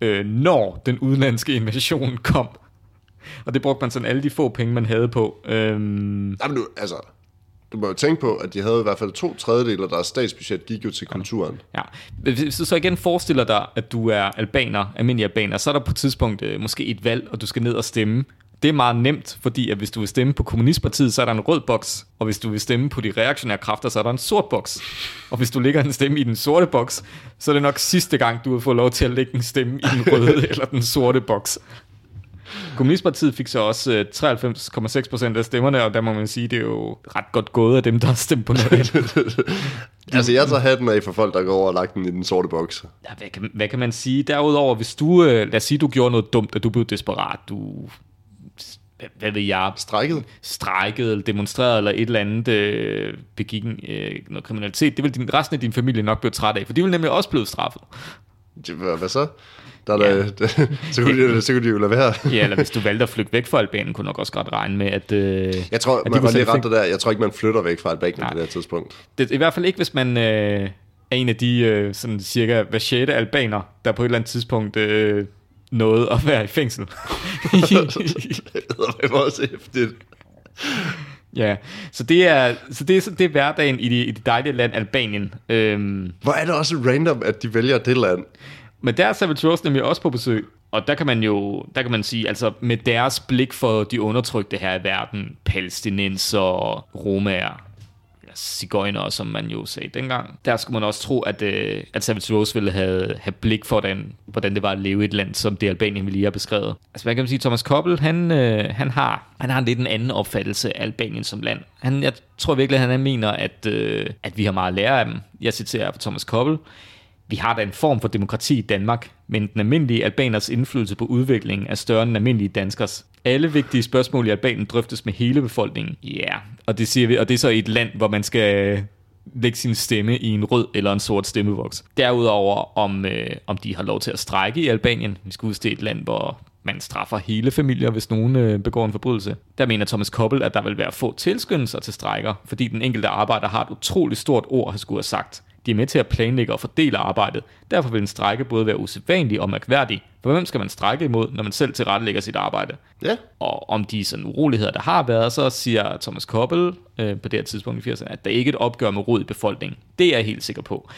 øh, når den udenlandske invasion kom. Og det brugte man sådan alle de få penge, man havde på. Øhm, Jamen, du, altså, du må jo tænke på, at de havde i hvert fald to tredjedel af deres statsbudget gik jo til kulturen. ja. Hvis du så igen forestiller dig, at du er albaner, almindelig albaner, så er der på et tidspunkt øh, måske et valg, og du skal ned og stemme. Det er meget nemt, fordi at hvis du vil stemme på Kommunistpartiet, så er der en rød boks. Og hvis du vil stemme på de reaktionære kræfter, så er der en sort boks. Og hvis du lægger en stemme i den sorte boks, så er det nok sidste gang, du vil få lov til at lægge en stemme i den røde eller den sorte boks. Kommunistpartiet fik så også øh, 93,6 procent af stemmerne, og der må man sige, det er jo ret godt gået af dem, der har stemt på noget. Altså, jeg tager hatten af for folk, der går over og lagt den i den sorte boks. Ja, hvad, kan, hvad kan man sige? Derudover, hvis du, øh, lad os sige, du gjorde noget dumt, og du blev desperat, du, hvad, ved jeg, Strækket? strækkede, eller demonstrerede, eller et eller andet, øh, begik en, øh, noget kriminalitet, det vil din, resten af din familie nok blive træt af, for de vil nemlig også blive straffet. Hvad så? Der er der, så, kunne de, så kunne de jo lade være. Ja, eller hvis du valgte at flygte væk fra Albanien, kunne nok også godt regne med, at... Øh, Jeg tror, at man var lige ret der. Jeg tror ikke, man flytter væk fra Albanien Nej. på det her tidspunkt. Det, I hvert fald ikke, hvis man øh, er en af de øh, sådan cirka hver sjette albaner, der på et eller andet tidspunkt øh, nåede at være i fængsel. det var også hæftigt. ja, så det er, så det er, det er hverdagen i det, i det dejlige land Albanien. Øhm, Hvor er det også random, at de vælger det land? Men der er Savage Rose nemlig også på besøg. Og der kan man jo, der kan man sige, altså med deres blik for de undertrykte her i verden, palæstinenser, romaer, cigøjnere, som man jo sagde dengang. Der skulle man også tro, at, øh, at Savage Rose ville have, have blik for, den, hvordan det var at leve i et land, som det Albanien, vi lige har beskrevet. Altså, hvad kan man sige? Thomas Koppel, han, øh, han, har, han har en lidt en anden opfattelse af Albanien som land. Han, jeg tror virkelig, han mener, at, øh, at vi har meget at lære af dem. Jeg citerer fra Thomas Koppel. Vi har da en form for demokrati i Danmark, men den almindelige albaners indflydelse på udviklingen er større end den almindelige danskers. Alle vigtige spørgsmål i Albanien drøftes med hele befolkningen. Ja, yeah. og det siger vi, og det er så i et land, hvor man skal lægge sin stemme i en rød eller en sort stemmevoks. Derudover, om, øh, om de har lov til at strække i Albanien. Vi skal udstede et land, hvor man straffer hele familier, hvis nogen øh, begår en forbrydelse. Der mener Thomas Koppel, at der vil være få tilskyndelser til strækker, fordi den enkelte arbejder har et utroligt stort ord, har skulle have sagt. De er med til at planlægge og fordele arbejdet. Derfor vil en strække både være usædvanlig og mærkværdig. For hvem skal man strække imod, når man selv tilrettelægger sit arbejde? Ja, Og om de sådan uroligheder, der har været, så siger Thomas Koppel øh, på det her tidspunkt i 80'erne, at der ikke er et opgør med rod i befolkningen. Det er jeg helt sikker på.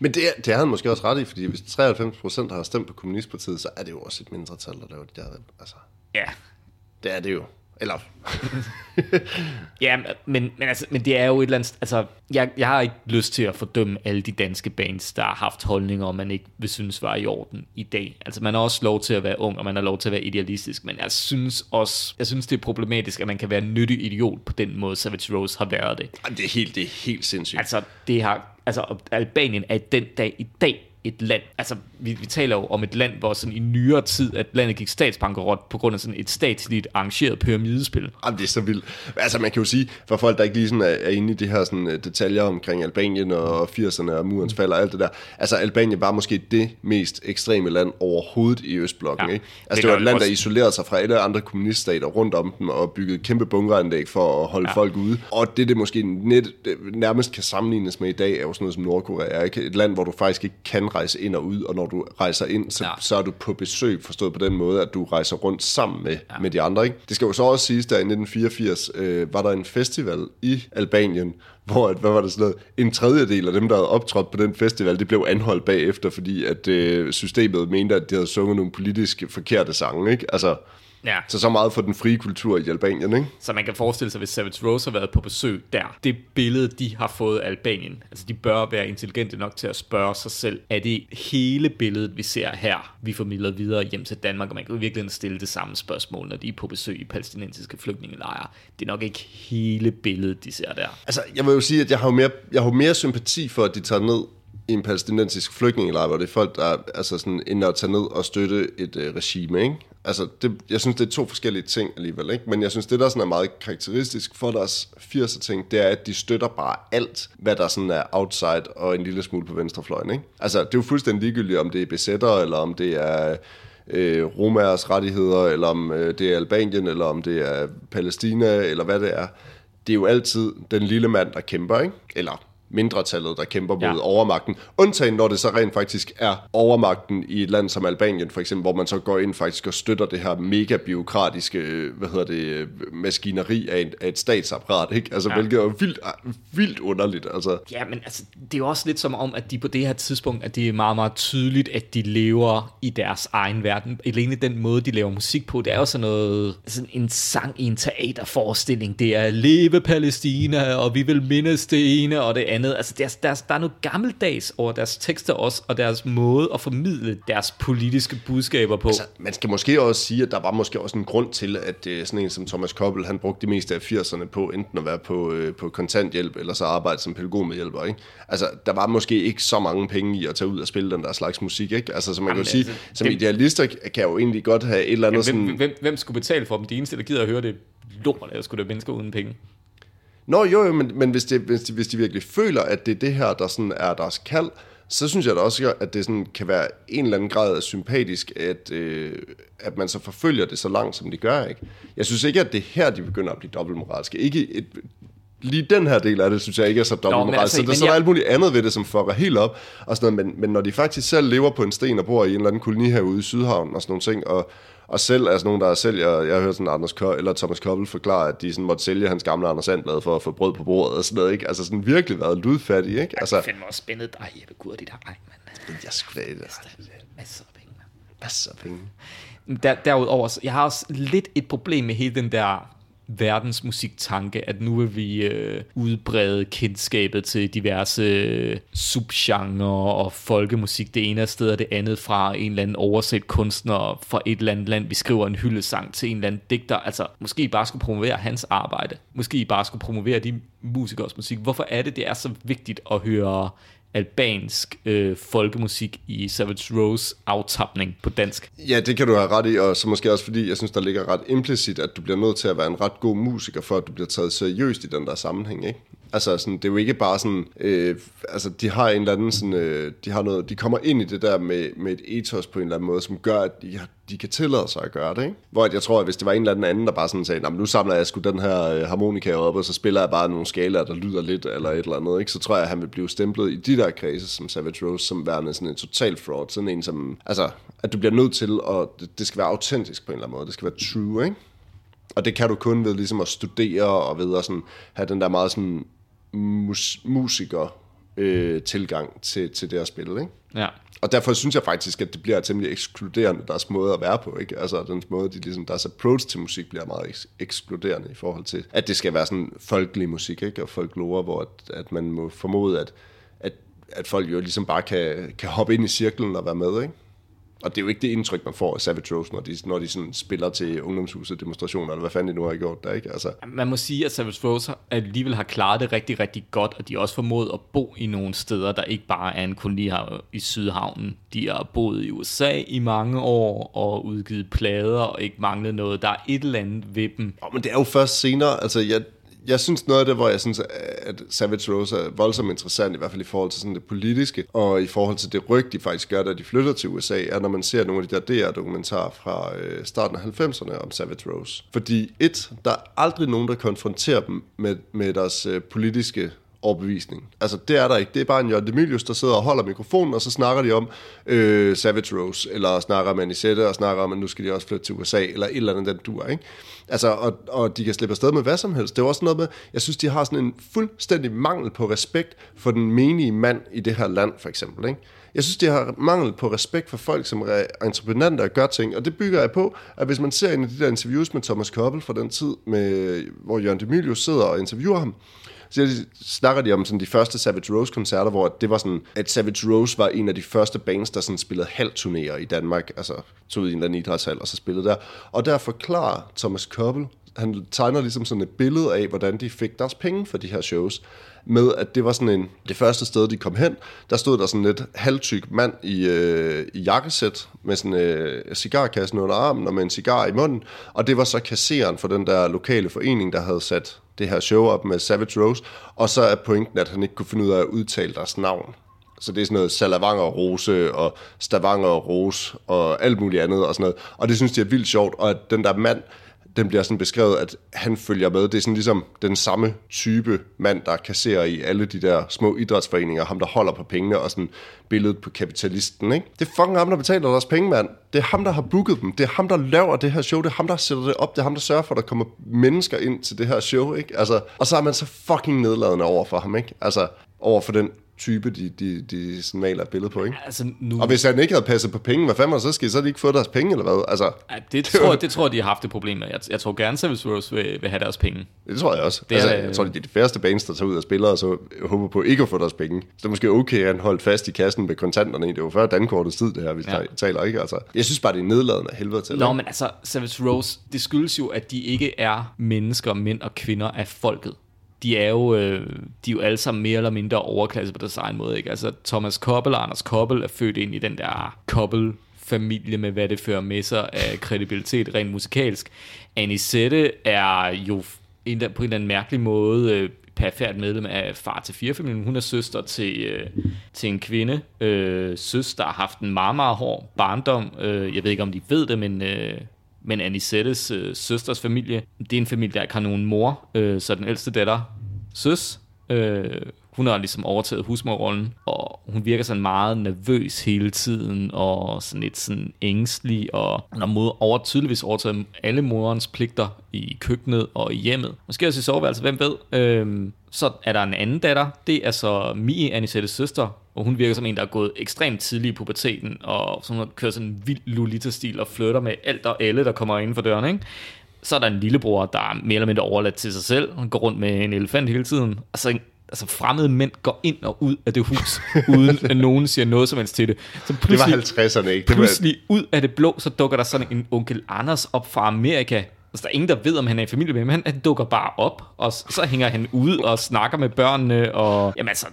men det, det har han måske også ret i, fordi hvis 93 procent har stemt på Kommunistpartiet, så er det jo også et mindretal, der laver det der. Altså, Ja, det er det jo. Eller, Ja, men, men, altså, men det er jo et eller andet... Altså, jeg, jeg har ikke lyst til at fordømme alle de danske bands, der har haft holdninger, man ikke vil synes var i orden i dag. Altså, man har også lov til at være ung, og man har lov til at være idealistisk, men jeg synes også... Jeg synes, det er problematisk, at man kan være nyttig idiot på den måde, Savage Rose har været det. Det er helt, det er helt sindssygt. Altså, det har... Altså, Albanien er den dag i dag et land, altså vi, vi taler jo om et land, hvor sådan i nyere tid, at landet gik statsbankerot på grund af sådan et statsligt arrangeret pyramidespil. Jamen, det er så vildt. Altså, man kan jo sige, for folk, der ikke lige sådan er, er inde i de her sådan, øh, detaljer omkring Albanien og 80'erne og murens fald og alt det der. Altså, Albanien var måske det mest ekstreme land overhovedet i Østblokken, Ja. ikke? Det Altså, det, gør var et det land, der også. isolerede sig fra alle andre kommuniststater rundt om dem og byggede kæmpe bunkeranlæg for at holde ja. folk ude. Og det, det måske net, det nærmest kan sammenlignes med i dag, er jo sådan noget som Nordkorea, ikke? Et land, hvor du faktisk ikke kan rejse ind og ud, og når du rejser ind, så, Ja. ja. så er du på besøg, forstået på den måde, at du rejser rundt sammen med, ja. med de andre. Ikke? Det skal jo så også siges, der i 1984 øh, var der en festival i Albanien, hvor, at, hvad var det sådan noget, en tredjedel af dem, der havde optrådt på den festival, det blev anholdt bagefter, fordi at øh, systemet mente, at de havde sunget nogle politisk forkerte sange. Ikke? Altså, Ja. så så meget for den frie kultur i Albanien, ikke? Så man kan forestille sig, hvis Savage Rose har været på besøg der, det billede, de har fået af Albanien, altså de bør være intelligente nok til at spørge sig selv, er det hele billedet, vi ser her, vi formidler videre hjem til Danmark, og man kan jo virkelig stille det samme spørgsmål, når de er på besøg i palæstinensiske flygtningelejre. Det er nok ikke hele billedet, de ser der. Altså, jeg vil jo sige, at jeg har jo mere, jeg har mere sympati for, at de tager ned i en palæstinensisk flygtningelejr, hvor det er folk, der altså sådan, ender at tage ned og støtte et øh, regime, ikke? Altså, det, jeg synes, det er to forskellige ting alligevel, ikke? Men jeg synes, det der sådan er meget karakteristisk for deres 80'er ting, det er, at de støtter bare alt, hvad der sådan er outside og en lille smule på venstrefløjen, ikke? Altså, det er jo fuldstændig ligegyldigt, om det er besættere, eller om det er øh, romers rettigheder, eller om øh, det er Albanien, eller om det er Palæstina, eller hvad det er. Det er jo altid den lille mand, der kæmper, ikke? Eller mindretallet, der kæmper mod Ja. overmagten. Undtagen når det så rent faktisk er overmagten i et land som Albanien, for eksempel, hvor man så går ind faktisk og støtter det her mega biokratiske, hvad hedder det, maskineri af, en, af et statsapparat, ikke? Altså, Ja. hvilket er vildt, vildt underligt, altså. Ja, men altså, det er jo også lidt som om, at de på det her tidspunkt, at det er meget, meget tydeligt, at de lever i deres egen verden. Alene den måde, de laver musik på, det er jo sådan noget, sådan en sang i en teaterforestilling. Det er leve Palæstina, og vi vil mindes det ene og det andet. Altså, der, der, der er noget gammeldags over deres tekster også, og deres måde at formidle deres politiske budskaber på. Altså, man skal måske også sige, at der var måske også en grund til, at øh, sådan en som Thomas Koppel, han brugte det meste af 80'erne på enten at være på, øh, på kontanthjælp, eller så arbejde som pædagogmedhjælper, ikke? Altså, der var måske ikke så mange penge i at tage ud og spille den der slags musik, ikke? Altså, så man Jamen, kan jo sige, altså, som det- idealister kan jo egentlig godt have et eller andet Hvem, sådan... hvem, hvem skulle betale for dem? De eneste, der gider at høre det, lort, er skulle da mennesker uden penge. Nå jo, jo men, men hvis, det, hvis, de, hvis de virkelig føler, at det er det her, der sådan er deres kald, så synes jeg da også, at det sådan kan være en eller anden grad sympatisk, at, øh, at man så forfølger det så langt, som de gør. Ikke? Jeg synes ikke, at det er her, de begynder at blive dobbeltmoralske. Ikke et, lige den her del af det, synes jeg ikke er så dobbeltmoralsk. altså, så der, så er der alt muligt andet ved det, som fucker helt op. Og sådan noget. Men, men når de faktisk selv lever på en sten og bor i en eller anden koloni herude i Sydhavn og sådan nogle ting, og, og selv er sådan nogen, der sælger, jeg hørt sådan Anders Ko, eller Thomas Koppel forklare, at de sådan måtte sælge hans gamle Anders Sandblad for at få brød på bordet og sådan noget, ikke? Altså sådan virkelig været ludfattig, ikke? Altså, Det fandme også spændet dig, Jeppe Gud, dit ej, mand. jeg skulle da Masser af penge, mand. masser af penge. Der, derudover, jeg har også lidt et problem med hele den der verdensmusiktanke, at nu vil vi øh, udbrede kendskabet til diverse øh, subgenre og folkemusik, det ene sted og det andet fra en eller anden overset kunstner fra et eller andet land. Vi skriver en hyldesang til en eller anden digter. Altså, måske I bare skulle promovere hans arbejde. Måske I bare skulle promovere de musikers musik. Hvorfor er det, det er så vigtigt at høre albansk øh, folkemusik i Savage Rose aftapning på dansk? Ja, det kan du have ret i, og så måske også fordi, jeg synes, der ligger ret implicit, at du bliver nødt til at være en ret god musiker, for at du bliver taget seriøst i den der sammenhæng, ikke? Altså, sådan, det er jo ikke bare sådan, øh, altså, de har en eller anden sådan, øh, de har noget, de kommer ind i det der med, med et ethos på en eller anden måde, som gør, at de, de kan tillade sig at gøre det, ikke? Hvor at jeg tror, at hvis det var en eller anden anden, der bare sådan sagde, men nu samler jeg sgu den her øh, harmonika op, og så spiller jeg bare nogle skalaer, der lyder lidt, eller et eller andet, ikke? Så tror jeg, at han vil blive stemplet i de der kredse, som Savage Rose, som værende sådan en total fraud, sådan en som, altså, at du bliver nødt til, at det, det skal være autentisk på en eller anden måde, det skal være true, ikke? Og det kan du kun ved ligesom at studere og ved at sådan, have den der meget sådan mus- musiker øh, tilgang til, til det at spille, ikke? Ja. Og derfor synes jeg faktisk, at det bliver temmelig ekskluderende, deres måde at være på, ikke? Altså, den måde, de ligesom, deres approach til musik bliver meget eks- ekskluderende i forhold til, at det skal være sådan folkelig musik, ikke? Og folklore, hvor at, at man må formode, at, at, at folk jo ligesom bare kan, kan hoppe ind i cirklen og være med, ikke? Og det er jo ikke det indtryk, man får af Savage Rose, når de, når de sådan spiller til ungdomshuset demonstrationer, eller hvad fanden de nu har gjort der, ikke? Altså, Man må sige, at Savage Rose alligevel har klaret det rigtig, rigtig godt, og de har også formået at bo i nogle steder, der ikke bare er en koloni her i Sydhavnen. De har boet i USA i mange år og udgivet plader og ikke manglet noget. Der er et eller andet ved dem. Oh, men det er jo først senere, altså jeg, jeg synes noget af det, hvor jeg synes, at Savage Rose er voldsomt interessant, i hvert fald i forhold til sådan det politiske, og i forhold til det ryg, de faktisk gør, da de flytter til USA, er når man ser nogle af de der DR-dokumentarer fra øh, starten af 90'erne om Savage Rose. Fordi et, der er aldrig nogen, der konfronterer dem med, med deres øh, politiske overbevisning. Altså, det er der ikke. Det er bare en Jørgen Demilius, der sidder og holder mikrofonen, og så snakker de om øh, Savage Rose, eller snakker om Anisette, og snakker om, at nu skal de også flytte til USA, eller et eller andet, den duer, ikke? Altså, og, og de kan slippe afsted med hvad som helst. Det er også noget med, jeg synes, de har sådan en fuldstændig mangel på respekt for den menige mand i det her land, for eksempel, ikke? Jeg synes, de har mangel på respekt for folk, som er entreprenanter og gør ting, og det bygger jeg på, at hvis man ser en af de der interviews med Thomas Koppel fra den tid, med, hvor Jørgen Demilius sidder og interviewer ham, så snakker de om sådan de første Savage Rose-koncerter, hvor det var sådan, at Savage Rose var en af de første bands, der sådan spillede halvturnéer i Danmark, altså tog i en eller anden idrætshal og så spillede der. Og der forklarer Thomas Koppel, han tegner ligesom sådan et billede af, hvordan de fik deres penge for de her shows med, at det var sådan en, det første sted, de kom hen, der stod der sådan lidt halvtyk mand i, øh, i jakkesæt, med sådan en øh, cigarkassen under armen og med en cigar i munden, og det var så kasseren for den der lokale forening, der havde sat det her show op med Savage Rose, og så er pointen, at han ikke kunne finde ud af at udtale deres navn. Så det er sådan noget Salavanger Rose og Stavanger Rose og alt muligt andet og sådan noget. Og det synes de er vildt sjovt, og at den der mand, den bliver sådan beskrevet, at han følger med. Det er sådan ligesom den samme type mand, der kasserer i alle de der små idrætsforeninger, ham der holder på pengene, og sådan billedet på kapitalisten, ikke? Det er fucking ham, der betaler deres penge, mand. Det er ham, der har booket dem. Det er ham, der laver det her show. Det er ham, der sætter det op. Det er ham, der sørger for, at der kommer mennesker ind til det her show, ikke? Altså, og så er man så fucking nedladende over for ham, ikke? Altså, over for den type, de, de, de sådan maler et billede på, ikke? Altså, nu... Og hvis han ikke havde passet på penge, hvad fanden var så sket? Så havde de ikke fået deres penge, eller hvad? Altså, Ja, det, tror, det tror jeg, de har haft et problem med. Jeg, jeg tror gerne, Savage Rose vil, vil have deres penge. det tror jeg også. Det Det altså, er- jeg tror, det er de færreste bands, der tager ud og spiller, og så håber på ikke at få deres penge. Så det er måske okay, at han holdt fast i kassen med kontanterne. Det var før dankortets tid, det her, vi Ja. taler, ikke? Altså, jeg synes bare, det er nedladende helvede til. Nå, men altså, Savage Rose, det skyldes jo, at de ikke er mennesker, mænd og kvinder af folket. De er jo, øh, de er jo alle sammen mere eller mindre overklasse på deres egen måde, ikke? Altså, Thomas Koppel og Anders Koppel er født ind i den der Koppel familie med, hvad det fører med sig af kredibilitet rent musikalsk. Anisette er jo en, på en eller anden mærkelig måde øh, perfekt medlem af far til fire familien. Hun er søster til, øh, til en kvinde. Øh, søster har haft en meget, meget hård barndom. Øh, jeg ved ikke, om de ved det, men... Øh, men Anisettes øh, søsters familie, det er en familie, der ikke har nogen mor, øh, så den ældste datter, søs, øh, hun har ligesom overtaget husmorrollen, og hun virker sådan meget nervøs hele tiden, og sådan lidt sådan ængstelig, og hun har mod, over, tydeligvis overtaget alle morens pligter i køkkenet og i hjemmet. Måske også i soveværelset, hvem ved. Øhm, så er der en anden datter, det er så Mie, Anisettes søster, og hun virker som en, der er gået ekstremt tidligt i puberteten, og så hun kørt sådan en vild Lolita-stil og flytter med alt og alle, der kommer inden for døren, ikke? Så er der en lillebror, der er mere eller mindre overladt til sig selv. Han går rundt med en elefant hele tiden. Altså, altså fremmede mænd går ind og ud af det hus, uden at nogen siger noget som helst til det. Så det var pludselig, 50'erne, ikke? Det var, pludselig ud af det blå, så dukker der sådan en onkel Anders op fra Amerika. Altså, der er ingen, der ved, om han er i familie med, ham. han, han dukker bare op, og så, så hænger han ud og snakker med børnene, og jamen altså,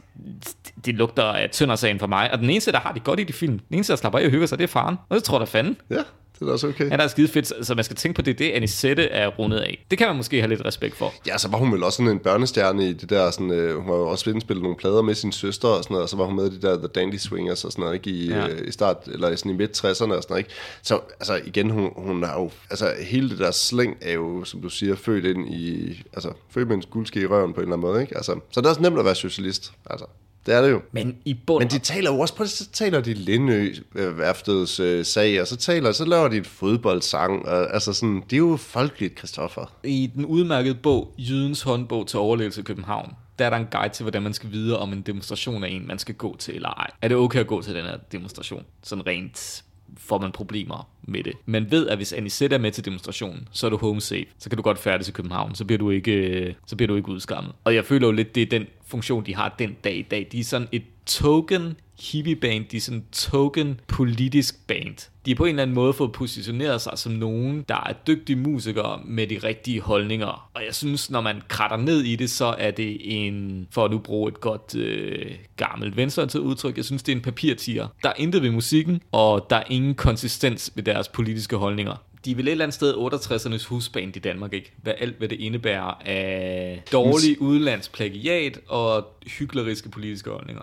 det, det lugter af tøndersagen for mig. Og den eneste, der har det godt i de film, den eneste, der slapper af og hygger sig, det er faren. Og det tror der fanden. ja, det er også okay. Han er skide fedt, så man skal tænke på det, det Anisette er rundet af. Det kan man måske have lidt respekt for. Ja, så var hun vel også sådan en børnestjerne i det der, sådan, øh, hun har jo også indspillet nogle plader med sin søster og sådan noget, og så var hun med i de der The Dandy Swingers og sådan noget, ikke? I, Ja. øh, i start, eller sådan i midt 60'erne og sådan noget, ikke? Så altså igen, hun, hun er jo, altså hele det der slæng er jo, som du siger, født ind i, altså født med en guldske i røven på en eller anden måde, ikke? Altså, så det er også nemt at være socialist, altså. Det er det jo. Men i bund Men de taler jo også på så taler de Lindø øh, værftets øh, sag, og så taler, så laver de et fodboldsang, og altså sådan, det er jo folkeligt, Christoffer. i den udmærkede bog, Jydens håndbog til overlevelse i København, der er der en guide til, hvordan man skal vide, om en demonstration er en, man skal gå til eller ej. Er det okay at gå til den her demonstration? Sådan rent får man problemer med det. Man ved, at hvis Anisette er med til demonstrationen, så er du home safe. Så kan du godt færdes i København. Så bliver du ikke, øh, så bliver du ikke udskammet. Og jeg føler jo lidt, det er den funktion, de har den dag i dag. De er sådan et token hippie band, de er sådan token politisk band. De er på en eller anden måde fået positioneret sig som nogen, der er dygtige musikere med de rigtige holdninger. Og jeg synes, når man kratter ned i det, så er det en, for at nu bruge et godt øh, gammelt venstreorienteret udtryk, jeg synes, det er en papirtiger. Der er intet ved musikken, og der er ingen konsistens ved deres politiske holdninger. De er vel et eller andet sted 68'ernes husband i Danmark, ikke? Hvad alt, hvad det indebærer af dårlig udlandsplagiat og hykleriske politiske holdninger.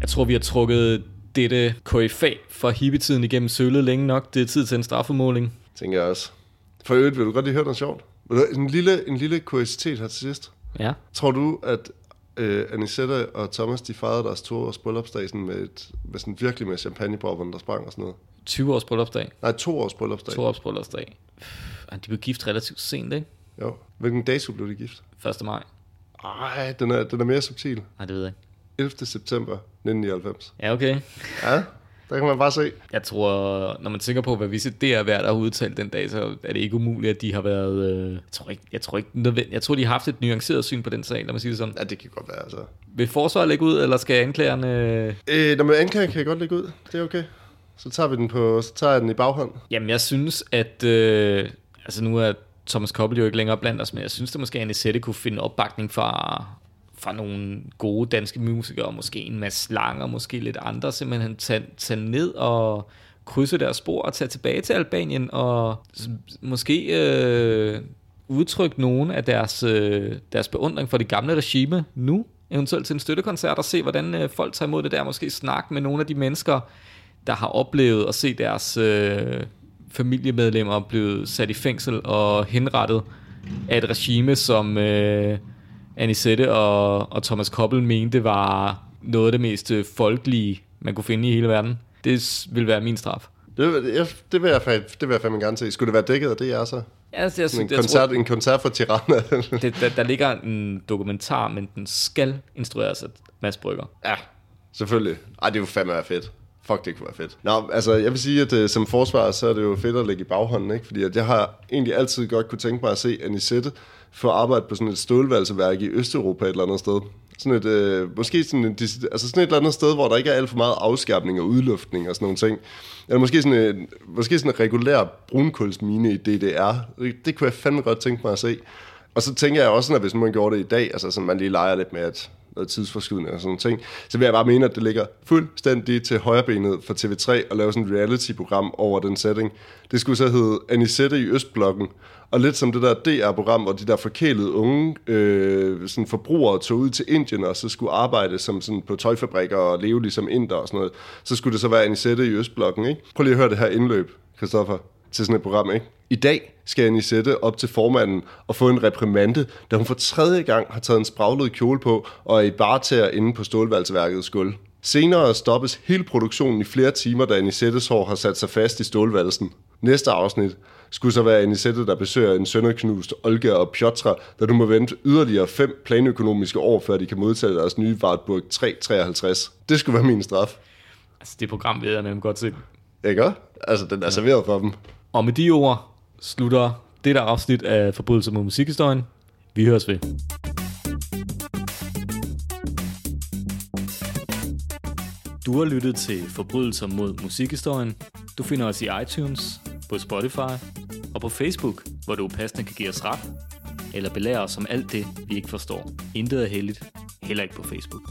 Jeg tror, vi har trukket dette KFA for hippietiden igennem sølet længe nok. Det er tid til en straffemåling. tænker jeg også. For øvrigt, vil du godt lige høre noget sjovt? En lille, en lille kuriositet her til sidst. Ja. Tror du, at øh, Anisette og Thomas, de fejrede deres to års bryllupsdag sådan med, et, med sådan virkelig med champagnebobberne, der sprang og sådan noget? 20 års bryllupsdag. Nej, to års bryllupsdag. To års bryllupsdag. Pff, De blev gift relativt sent, ikke? Jo. Hvilken dato blev de gift? 1. maj. Ej, den er, den er mere subtil. Nej, det ved jeg ikke. 11. september 1999. Ja, okay. Ja, der kan man bare se. Jeg tror, når man tænker på, hvad visse DR hver der har udtalt den dag, så er det ikke umuligt, at de har været... Øh, jeg tror ikke, jeg tror ikke nødvendigt. Jeg tror, de har haft et nuanceret syn på den sag, lad mig sige det sådan. Ja, det kan godt være, altså. Vil forsvaret lægge ud, eller skal anklagerne... Øh... Når man anklager, kan jeg godt lægge ud. Det er okay. Så tager vi den på, så tager jeg den i baghånd. Jamen, jeg synes, at... Øh, altså, nu er Thomas Koppel jo ikke længere blandt os, men jeg synes, det måske, at Anisette kunne finde opbakning fra, fra nogle gode danske musikere, måske en masse Langer, måske lidt andre, simpelthen tage, tage ned og krydse deres spor og tage tilbage til Albanien og måske øh, udtrykke nogle af deres, øh, deres beundring for det gamle regime nu, eventuelt til en støttekoncert og se, hvordan øh, folk tager imod det der, måske snakke med nogle af de mennesker, der har oplevet at se deres øh, familiemedlemmer blive sat i fængsel og henrettet af et regime, som øh, Anisette og, og Thomas Koppel mente var noget af det mest øh, folkelige, man kunne finde i hele verden. Det vil være min straf. Det, vil- jeg, det, vil jeg, fandme- det vil jeg fandme gerne se. Skulle det være dækket af det, er så? Altså, jeg, en, jeg, koncert, tror, en koncert for Tirana. det, der, der ligger en dokumentar, men den skal instrueres af Mads Brygger. ja, selvfølgelig. Ej, det ville fandme være fedt. Fuck, det kunne være fedt. Nå, altså, jeg vil sige, at uh, som forsvarer, så er det jo fedt at lægge i baghånden, ikke? Fordi at jeg har egentlig altid godt kunne tænke mig at se Anisette få arbejde på sådan et stålvalseværk i Østeuropa et eller andet sted. Sådan et, øh, måske sådan, en, altså sådan et eller andet sted, hvor der ikke er alt for meget afskærpning og udluftning og sådan nogle ting. Eller måske sådan en, måske sådan en regulær brunkulsmine i DDR. Det, det kunne jeg fandme godt tænke mig at se. Og så tænker jeg også, at hvis man gjorde det i dag, altså sådan man lige leger lidt med at noget tidsforskydning og sådan nogle ting, så vil jeg bare mene, at det ligger fuldstændig til højrebenet for TV3 at lave sådan et reality-program over den setting. Det skulle så hedde Anisette i Østblokken, og lidt som det der DR-program, hvor de der forkælede unge øh, sådan forbrugere tog ud til Indien, og så skulle arbejde som sådan på tøjfabrikker og leve ligesom inder og sådan noget. Så skulle det så være Anisette i Østblokken, ikke? Prøv lige at høre det her indløb, Christoffer til sådan et program, ikke? I dag skal Anisette op til formanden og få en reprimande, da hun for tredje gang har taget en spraglet kjole på og er i barter inde på stålvalsværkets gulv. Senere stoppes hele produktionen i flere timer, da Anisettes hår har sat sig fast i stålvalsen. Næste afsnit skulle så være Anisette, der besøger en sønderknust Olga og Piotra, der nu må vente yderligere fem planøkonomiske år, før de kan modtage deres nye Wartburg 353. Det skulle være min straf. Altså, det program ved jeg dem godt til. Ikke? Altså, den er serveret for dem. Og med de ord slutter det der afsnit af Forbrydelser mod musikhistorien. Vi høres ved. Du har lyttet til Forbrydelser mod musikhistorien. Du finder os i iTunes, på Spotify og på Facebook, hvor du passende kan give os ret, eller belære os om alt det, vi ikke forstår. Intet er heldigt, heller ikke på Facebook.